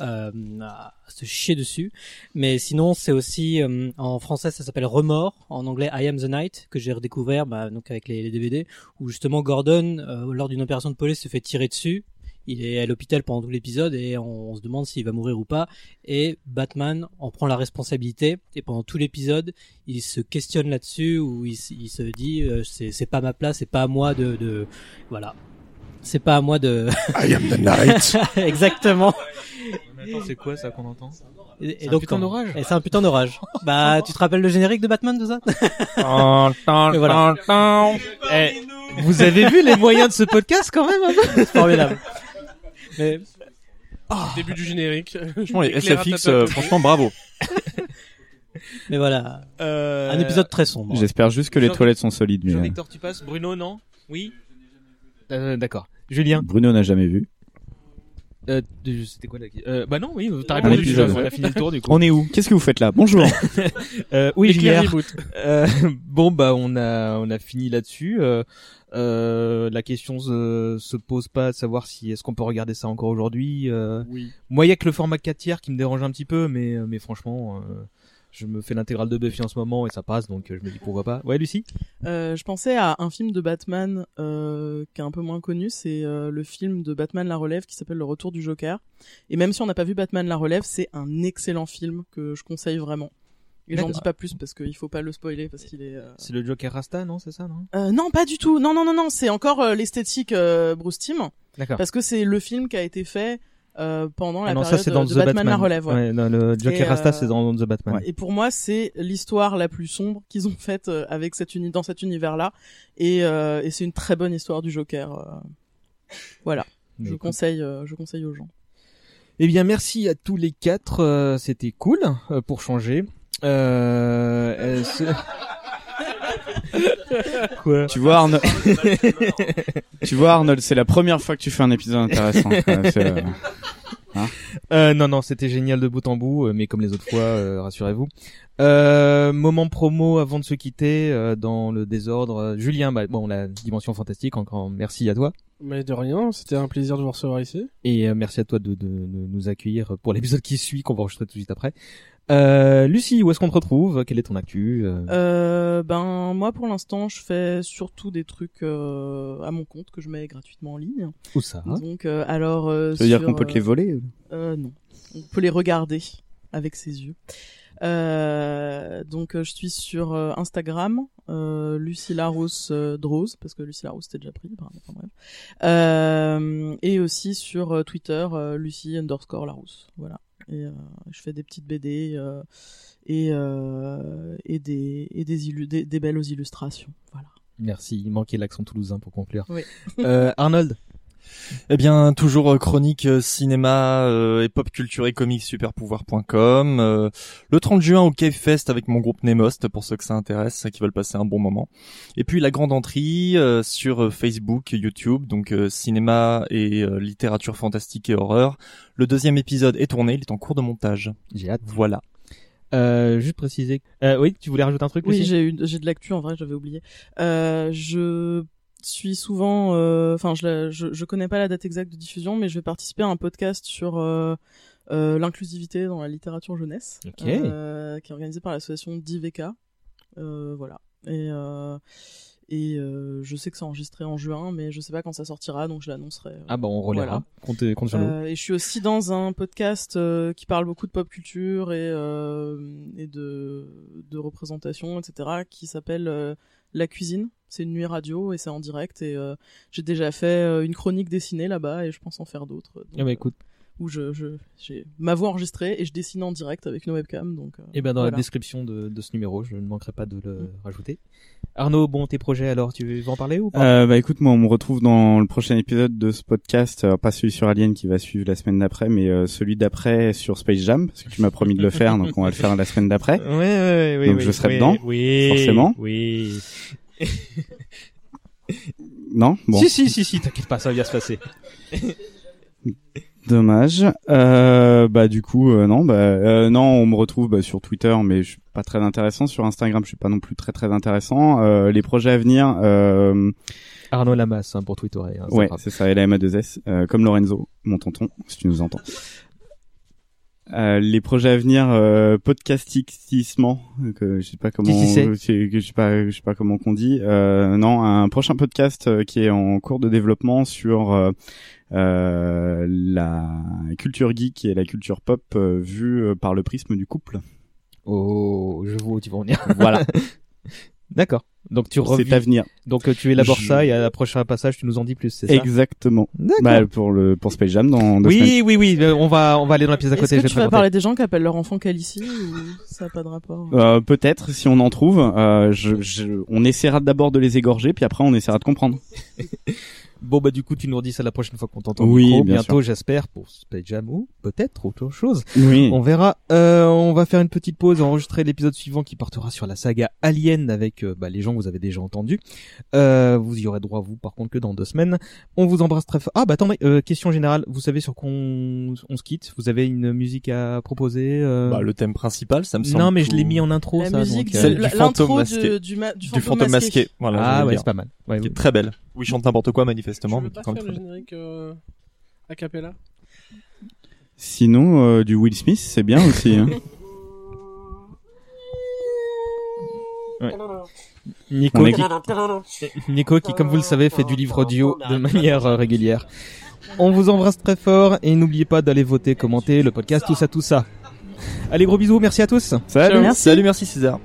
euh, à se chier dessus. Mais sinon c'est aussi euh, en français ça s'appelle Remords, en anglais I Am the Night que j'ai redécouvert bah, donc avec les, les DVD où justement Gordon euh, lors d'une opération de police se fait tirer dessus il est à l'hôpital pendant tout l'épisode et on, on se demande s'il va mourir ou pas. Et Batman en prend la responsabilité. Et pendant tout l'épisode, il se questionne là-dessus où il, se dit euh, c'est c'est pas ma place, c'est pas à moi de, de voilà. C'est pas à moi de. I am the night. Exactement. c'est quoi ça qu'on entend? Et, C'est un putain d'orage Et c'est un putain d'orage. bah, tu te rappelles le générique de Batman, tout ça? Et voilà. Eh, vous avez vu les moyens de ce podcast quand même peu? Formidable. Mais Début du générique. Franchement, les SFX, euh, franchement, bravo. Mais voilà. Euh, Un épisode très sombre. J'espère juste que les toilettes sont solides. Mais... euh, Jean-Victor, tu passes Bruno, non? Oui? Euh, D'accord. Julien? Bruno n'a jamais vu. Euh, de- c'était quoi la euh, Bah non, oui, t'as Un répondu. épisode. On a fini le tour du coup. On est où? Qu'est-ce que vous faites là? Bonjour. euh, oui, JR. Euh, bon bah on a on a fini là-dessus. Euh, euh, la question se, se pose pas de savoir si est-ce qu'on peut regarder ça encore aujourd'hui? Euh, Oui. Moi, il y a que le format 4 tiers qui me dérange un petit peu, mais mais franchement, euh, je me fais l'intégrale de Buffy en ce moment et ça passe, donc euh, je me dis pourquoi pas. Ouais, Lucie? Euh, je pensais à un film de Batman euh, qui est un peu moins connu, c'est euh, le film de Batman La Relève qui s'appelle Le Retour du Joker. Et même si on n'a pas vu Batman La Relève, c'est un excellent film que je conseille vraiment. Et j'en dis pas plus parce qu'il faut pas le spoiler parce qu'il est. C'est le Joker Rasta, non C'est ça, non? Non, pas du tout. Non, non, non, non. C'est encore l'esthétique Bruce Timm. D'accord. Parce que c'est le film qui a été fait euh, pendant la Ah non, ça période c'est dans de The Batman, Batman. La Relève. ouais. Ouais, non, le Joker Et, Rasta euh, c'est dans The Batman. Ouais, et pour moi, c'est l'histoire la plus sombre qu'ils ont faite euh, avec cet uni dans cet univers-là, et, euh, et c'est une très bonne histoire du Joker. euh. Voilà, je conseille, euh, je conseille aux gens. Eh bien, merci à tous les quatre. euh, C'était cool euh, pour changer. Euh, Quoi Tu vois Arnold Tu vois Arnold, c'est la première fois que tu fais un épisode intéressant. Euh, hein Euh, non, non, c'était génial de bout en bout, euh, mais comme les autres fois, euh, rassurez-vous. Euh, moment promo avant de se quitter euh, dans le désordre. Julien, bah, bon, la dimension fantastique, encore merci à toi. Mais de rien, c'était un plaisir de vous recevoir ici. Et euh, merci à toi de, de- de nous accueillir pour l'épisode qui suit, qu'on va enregistrer tout de suite après. Euh, Lucie, où est-ce qu'on te retrouve? Quelle est ton actu Euh, Euh, ben moi, pour l'instant, je fais surtout des trucs euh, à mon compte que je mets gratuitement en ligne. Où ça? Donc, euh, alors. euh, Ça veut dire qu'on peut te les voler Euh, non, on peut les regarder avec ses yeux. Euh, donc euh, je suis sur euh, Instagram, euh, Lucie Larousse euh, Drose, parce que Lucie Larousse était déjà pris, enfin, enfin, bref. Euh, et aussi sur euh, Twitter, euh, Lucie underscore Larousse. Voilà. Et euh, je fais des petites BD euh, et, euh, et, des, et des, illu- des, des belles illustrations. Voilà. Merci, il manquait l'accent toulousain pour conclure. Oui. Euh, Arnold Eh bien, toujours euh, chronique euh, cinéma euh, et pop culture et comics superpouvoir.com. euh, le 30 juin au Cave Fest avec mon groupe Nemost pour ceux que ça intéresse, qui veulent passer un bon moment. Et puis la grande entrée euh, sur euh, Facebook, YouTube, donc euh, cinéma et euh, littérature fantastique et horreur. Le deuxième épisode est tourné, il est en cours de montage. J'ai hâte. Voilà. Euh, juste préciser. Euh, oui, tu voulais rajouter un truc Oui, j'ai eu, j'ai de l'actu en vrai, j'avais oublié. Euh, je suis souvent, euh, enfin, je, je, je connais pas la date exacte de diffusion, mais je vais participer à un podcast sur euh, euh, l'inclusivité dans la littérature jeunesse, Ok. euh, qui est organisé par l'association d'IVK. Voilà. Et et euh, je sais que c'est enregistré en juin, mais je sais pas quand ça sortira, donc je l'annoncerai. euh, Ah bah on relèvera. Compte, compte sur nous. euh, et je suis aussi dans un podcast qui parle beaucoup de pop culture et, et de, de représentation, etc., qui s'appelle La Cuisine. C'est une nuit radio et c'est en direct. Et euh, j'ai déjà fait euh, une chronique dessinée là-bas et je pense en faire d'autres. Donc, Ah bah écoute. Où je, je, j'ai ma voix enregistrée et je dessine en direct avec une webcam. Donc, euh, Et ben dans voilà. la description de, de ce numéro, je ne manquerai pas de le rajouter. Arnaud, bon tes projets alors, tu veux en parler ou pas? Euh, bah écoute, moi on me retrouve dans le prochain épisode de ce podcast, euh, pas celui sur Alien qui va suivre la semaine d'après, mais euh, celui d'après sur Space Jam, parce que tu m'as promis de le faire, donc on va le faire la semaine d'après. Ouais, ouais, ouais, donc oui, je serai oui, dedans, oui, forcément. Oui. Non, bon. Si si si si, t'inquiète pas, ça va bien se passer. Dommage. Euh, bah du coup euh, non bah euh, non on me retrouve bah, sur Twitter mais je suis pas très intéressant sur Instagram je suis pas non plus très très intéressant. Euh, les projets à venir euh, Arnaud Lamas hein, pour Twitter. Hein, ouais c'est ça LAMA2S euh, comme Lorenzo mon tonton si tu nous entends. Euh, les projets à venir euh, podcastissement que je sais pas comment que je sais pas je sais pas comment qu'on dit euh, non un prochain podcast euh, qui est en cours de développement sur euh, la culture geek et la culture pop vue par le prisme du couple. Oh, je vois où tu vas en venir. Voilà. D'accord. Donc tu C'est reviens. à venir. Donc euh, tu élabores Je- ça et à la prochaine passage tu nous en dis plus, c'est ça? Exactement. D'accord. Bah, pour le pour Space Jam dans deux semaines. Oui, oui, oui. euh, On va, on va aller dans la pièce à Est-ce côté. que je vais tu te vas parler des gens qui appellent leur enfant Calici ou ça n'a pas de rapport? Euh, peut-être si on en trouve. Euh, je, je- on essaiera d'abord de les égorger puis après on essaiera de comprendre. Bon bah du coup tu nous redis ça la prochaine fois qu'on t'entend Oui, micro. bien bientôt j'espère pour Space Jam ou peut-être autre chose. Oui. On verra. Euh, on va faire une petite pause, enregistrer l'épisode suivant qui portera sur la saga Alien avec euh, bah, les gens que vous avez déjà entendus. Euh, vous y aurez droit vous par contre que dans deux semaines. On vous embrasse très fort. Ah bah attendez, euh, question générale. Vous savez sur quoi on, on se quitte? Vous avez une musique à proposer euh? Bah, le thème principal, ça me semble. Non mais je l'ai mis en intro La ça. musique, donc, euh, Celle du l'intro fantôme masqué. du ma- du Du fantôme masqué. masqué. Voilà. Ah ouais c'est pas mal. Ouais, Qui est ouais. très belle. Oui, chante n'importe quoi manifestement, veux pas faire le générique euh, a cappella? Sinon, euh, du Will Smith, c'est bien aussi. Hein. Ouais. Nico, qui... Nico qui, comme vous le savez, fait du livre audio de manière euh, régulière. On vous embrasse très fort et n'oubliez pas d'aller voter, commenter le podcast, tout ça, tout ça. Allez, gros bisous, merci à tous. Salut. Merci. Salut, merci César.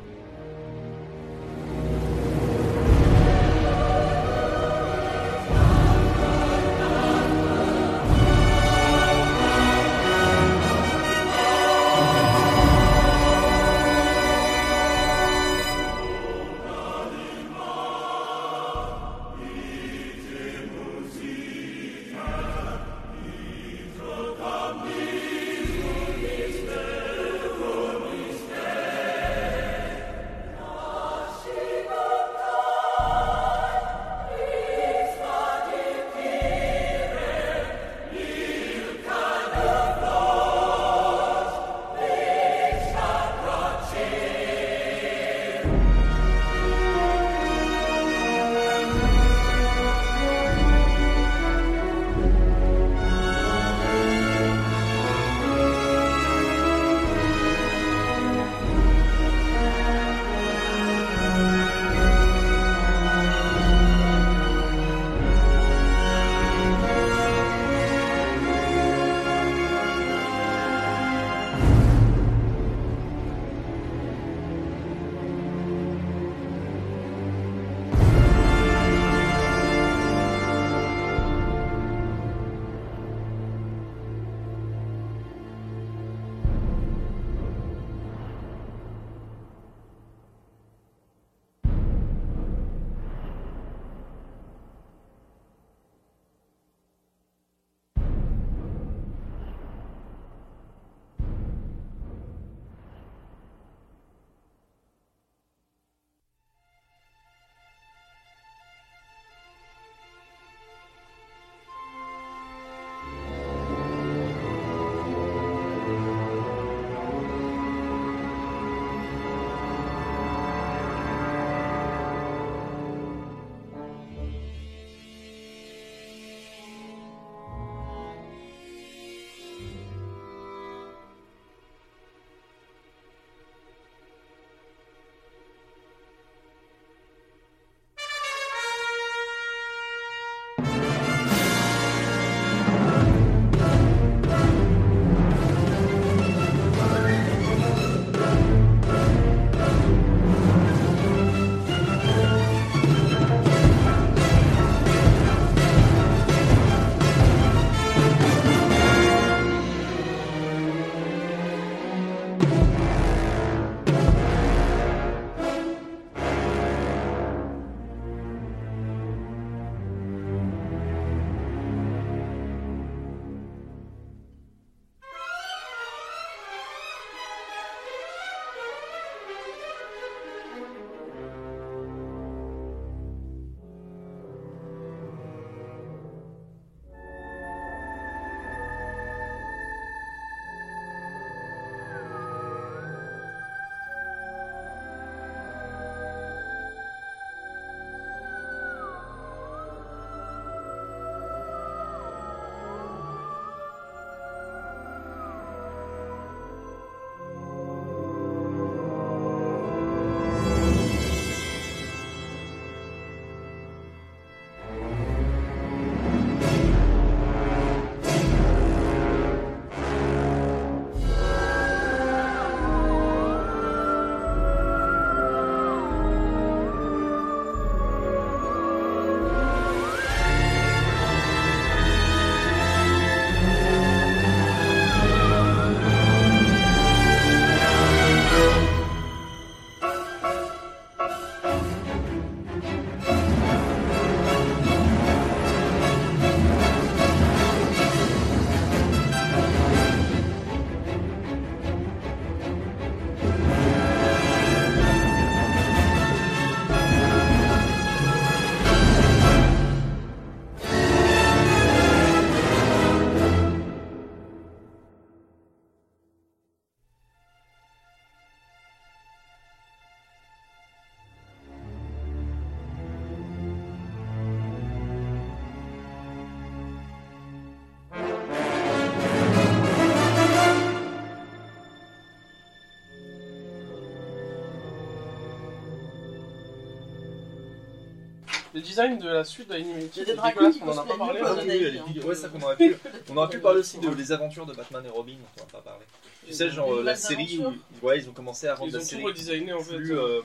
Design de la suite de l'animé. Il y a des dragons qui on en a pas parlé. hein. mieux, Oui, elle est dégueu. Ouais, ça qu'on aurait pu. On aurait pu parler aussi de les aventures de Batman et Robin, dont on va pas parler. Tu sais, genre euh, la série, où- ouais, ils ont commencé à rendre Ils la ont tout série redesigné en fait. plus. euh,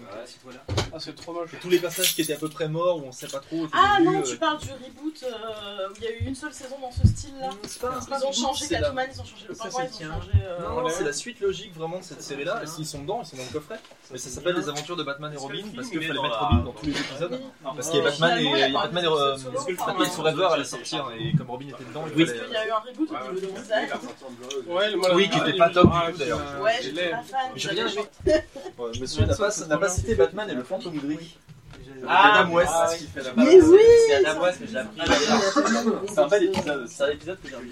Ah, c'est trop moche. tous les personnages qui étaient à peu près morts ou on sait pas trop. Ah début, non, euh, tu parles du reboot euh, où il y a eu une seule saison dans ce style-là. c'est pas un Ils ont changé Catwoman, ils ont changé le pingouin, c'est ils ont changé. euh, Non, non, c'est la suite logique vraiment de cette série-là. Et s'ils sont dedans, ils sont dans le coffret. Mais ça s'appelle les aventures de Batman et Robin parce il qu'il fallait mettre Robin dans tous les épisodes. Parce qu'il y a Batman et Batman et Forever allait sortir et comme Robin était dedans, il y a eu un reboot au niveau de. Ouais, Oui, qui était pas top ah, d'ailleurs. Ouais, je l'ai. pas fan. J'ai rien aimé. j'avais- Ouais, Monsieur n'a pas, cité Batman et le fantôme gris. Ah, Adam West, ah, ce qui fait la Mais balance. oui C'est Adam West que j'ai appris. C'est un bel épisode. C'est un épisode que j'ai appris.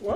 Ouais,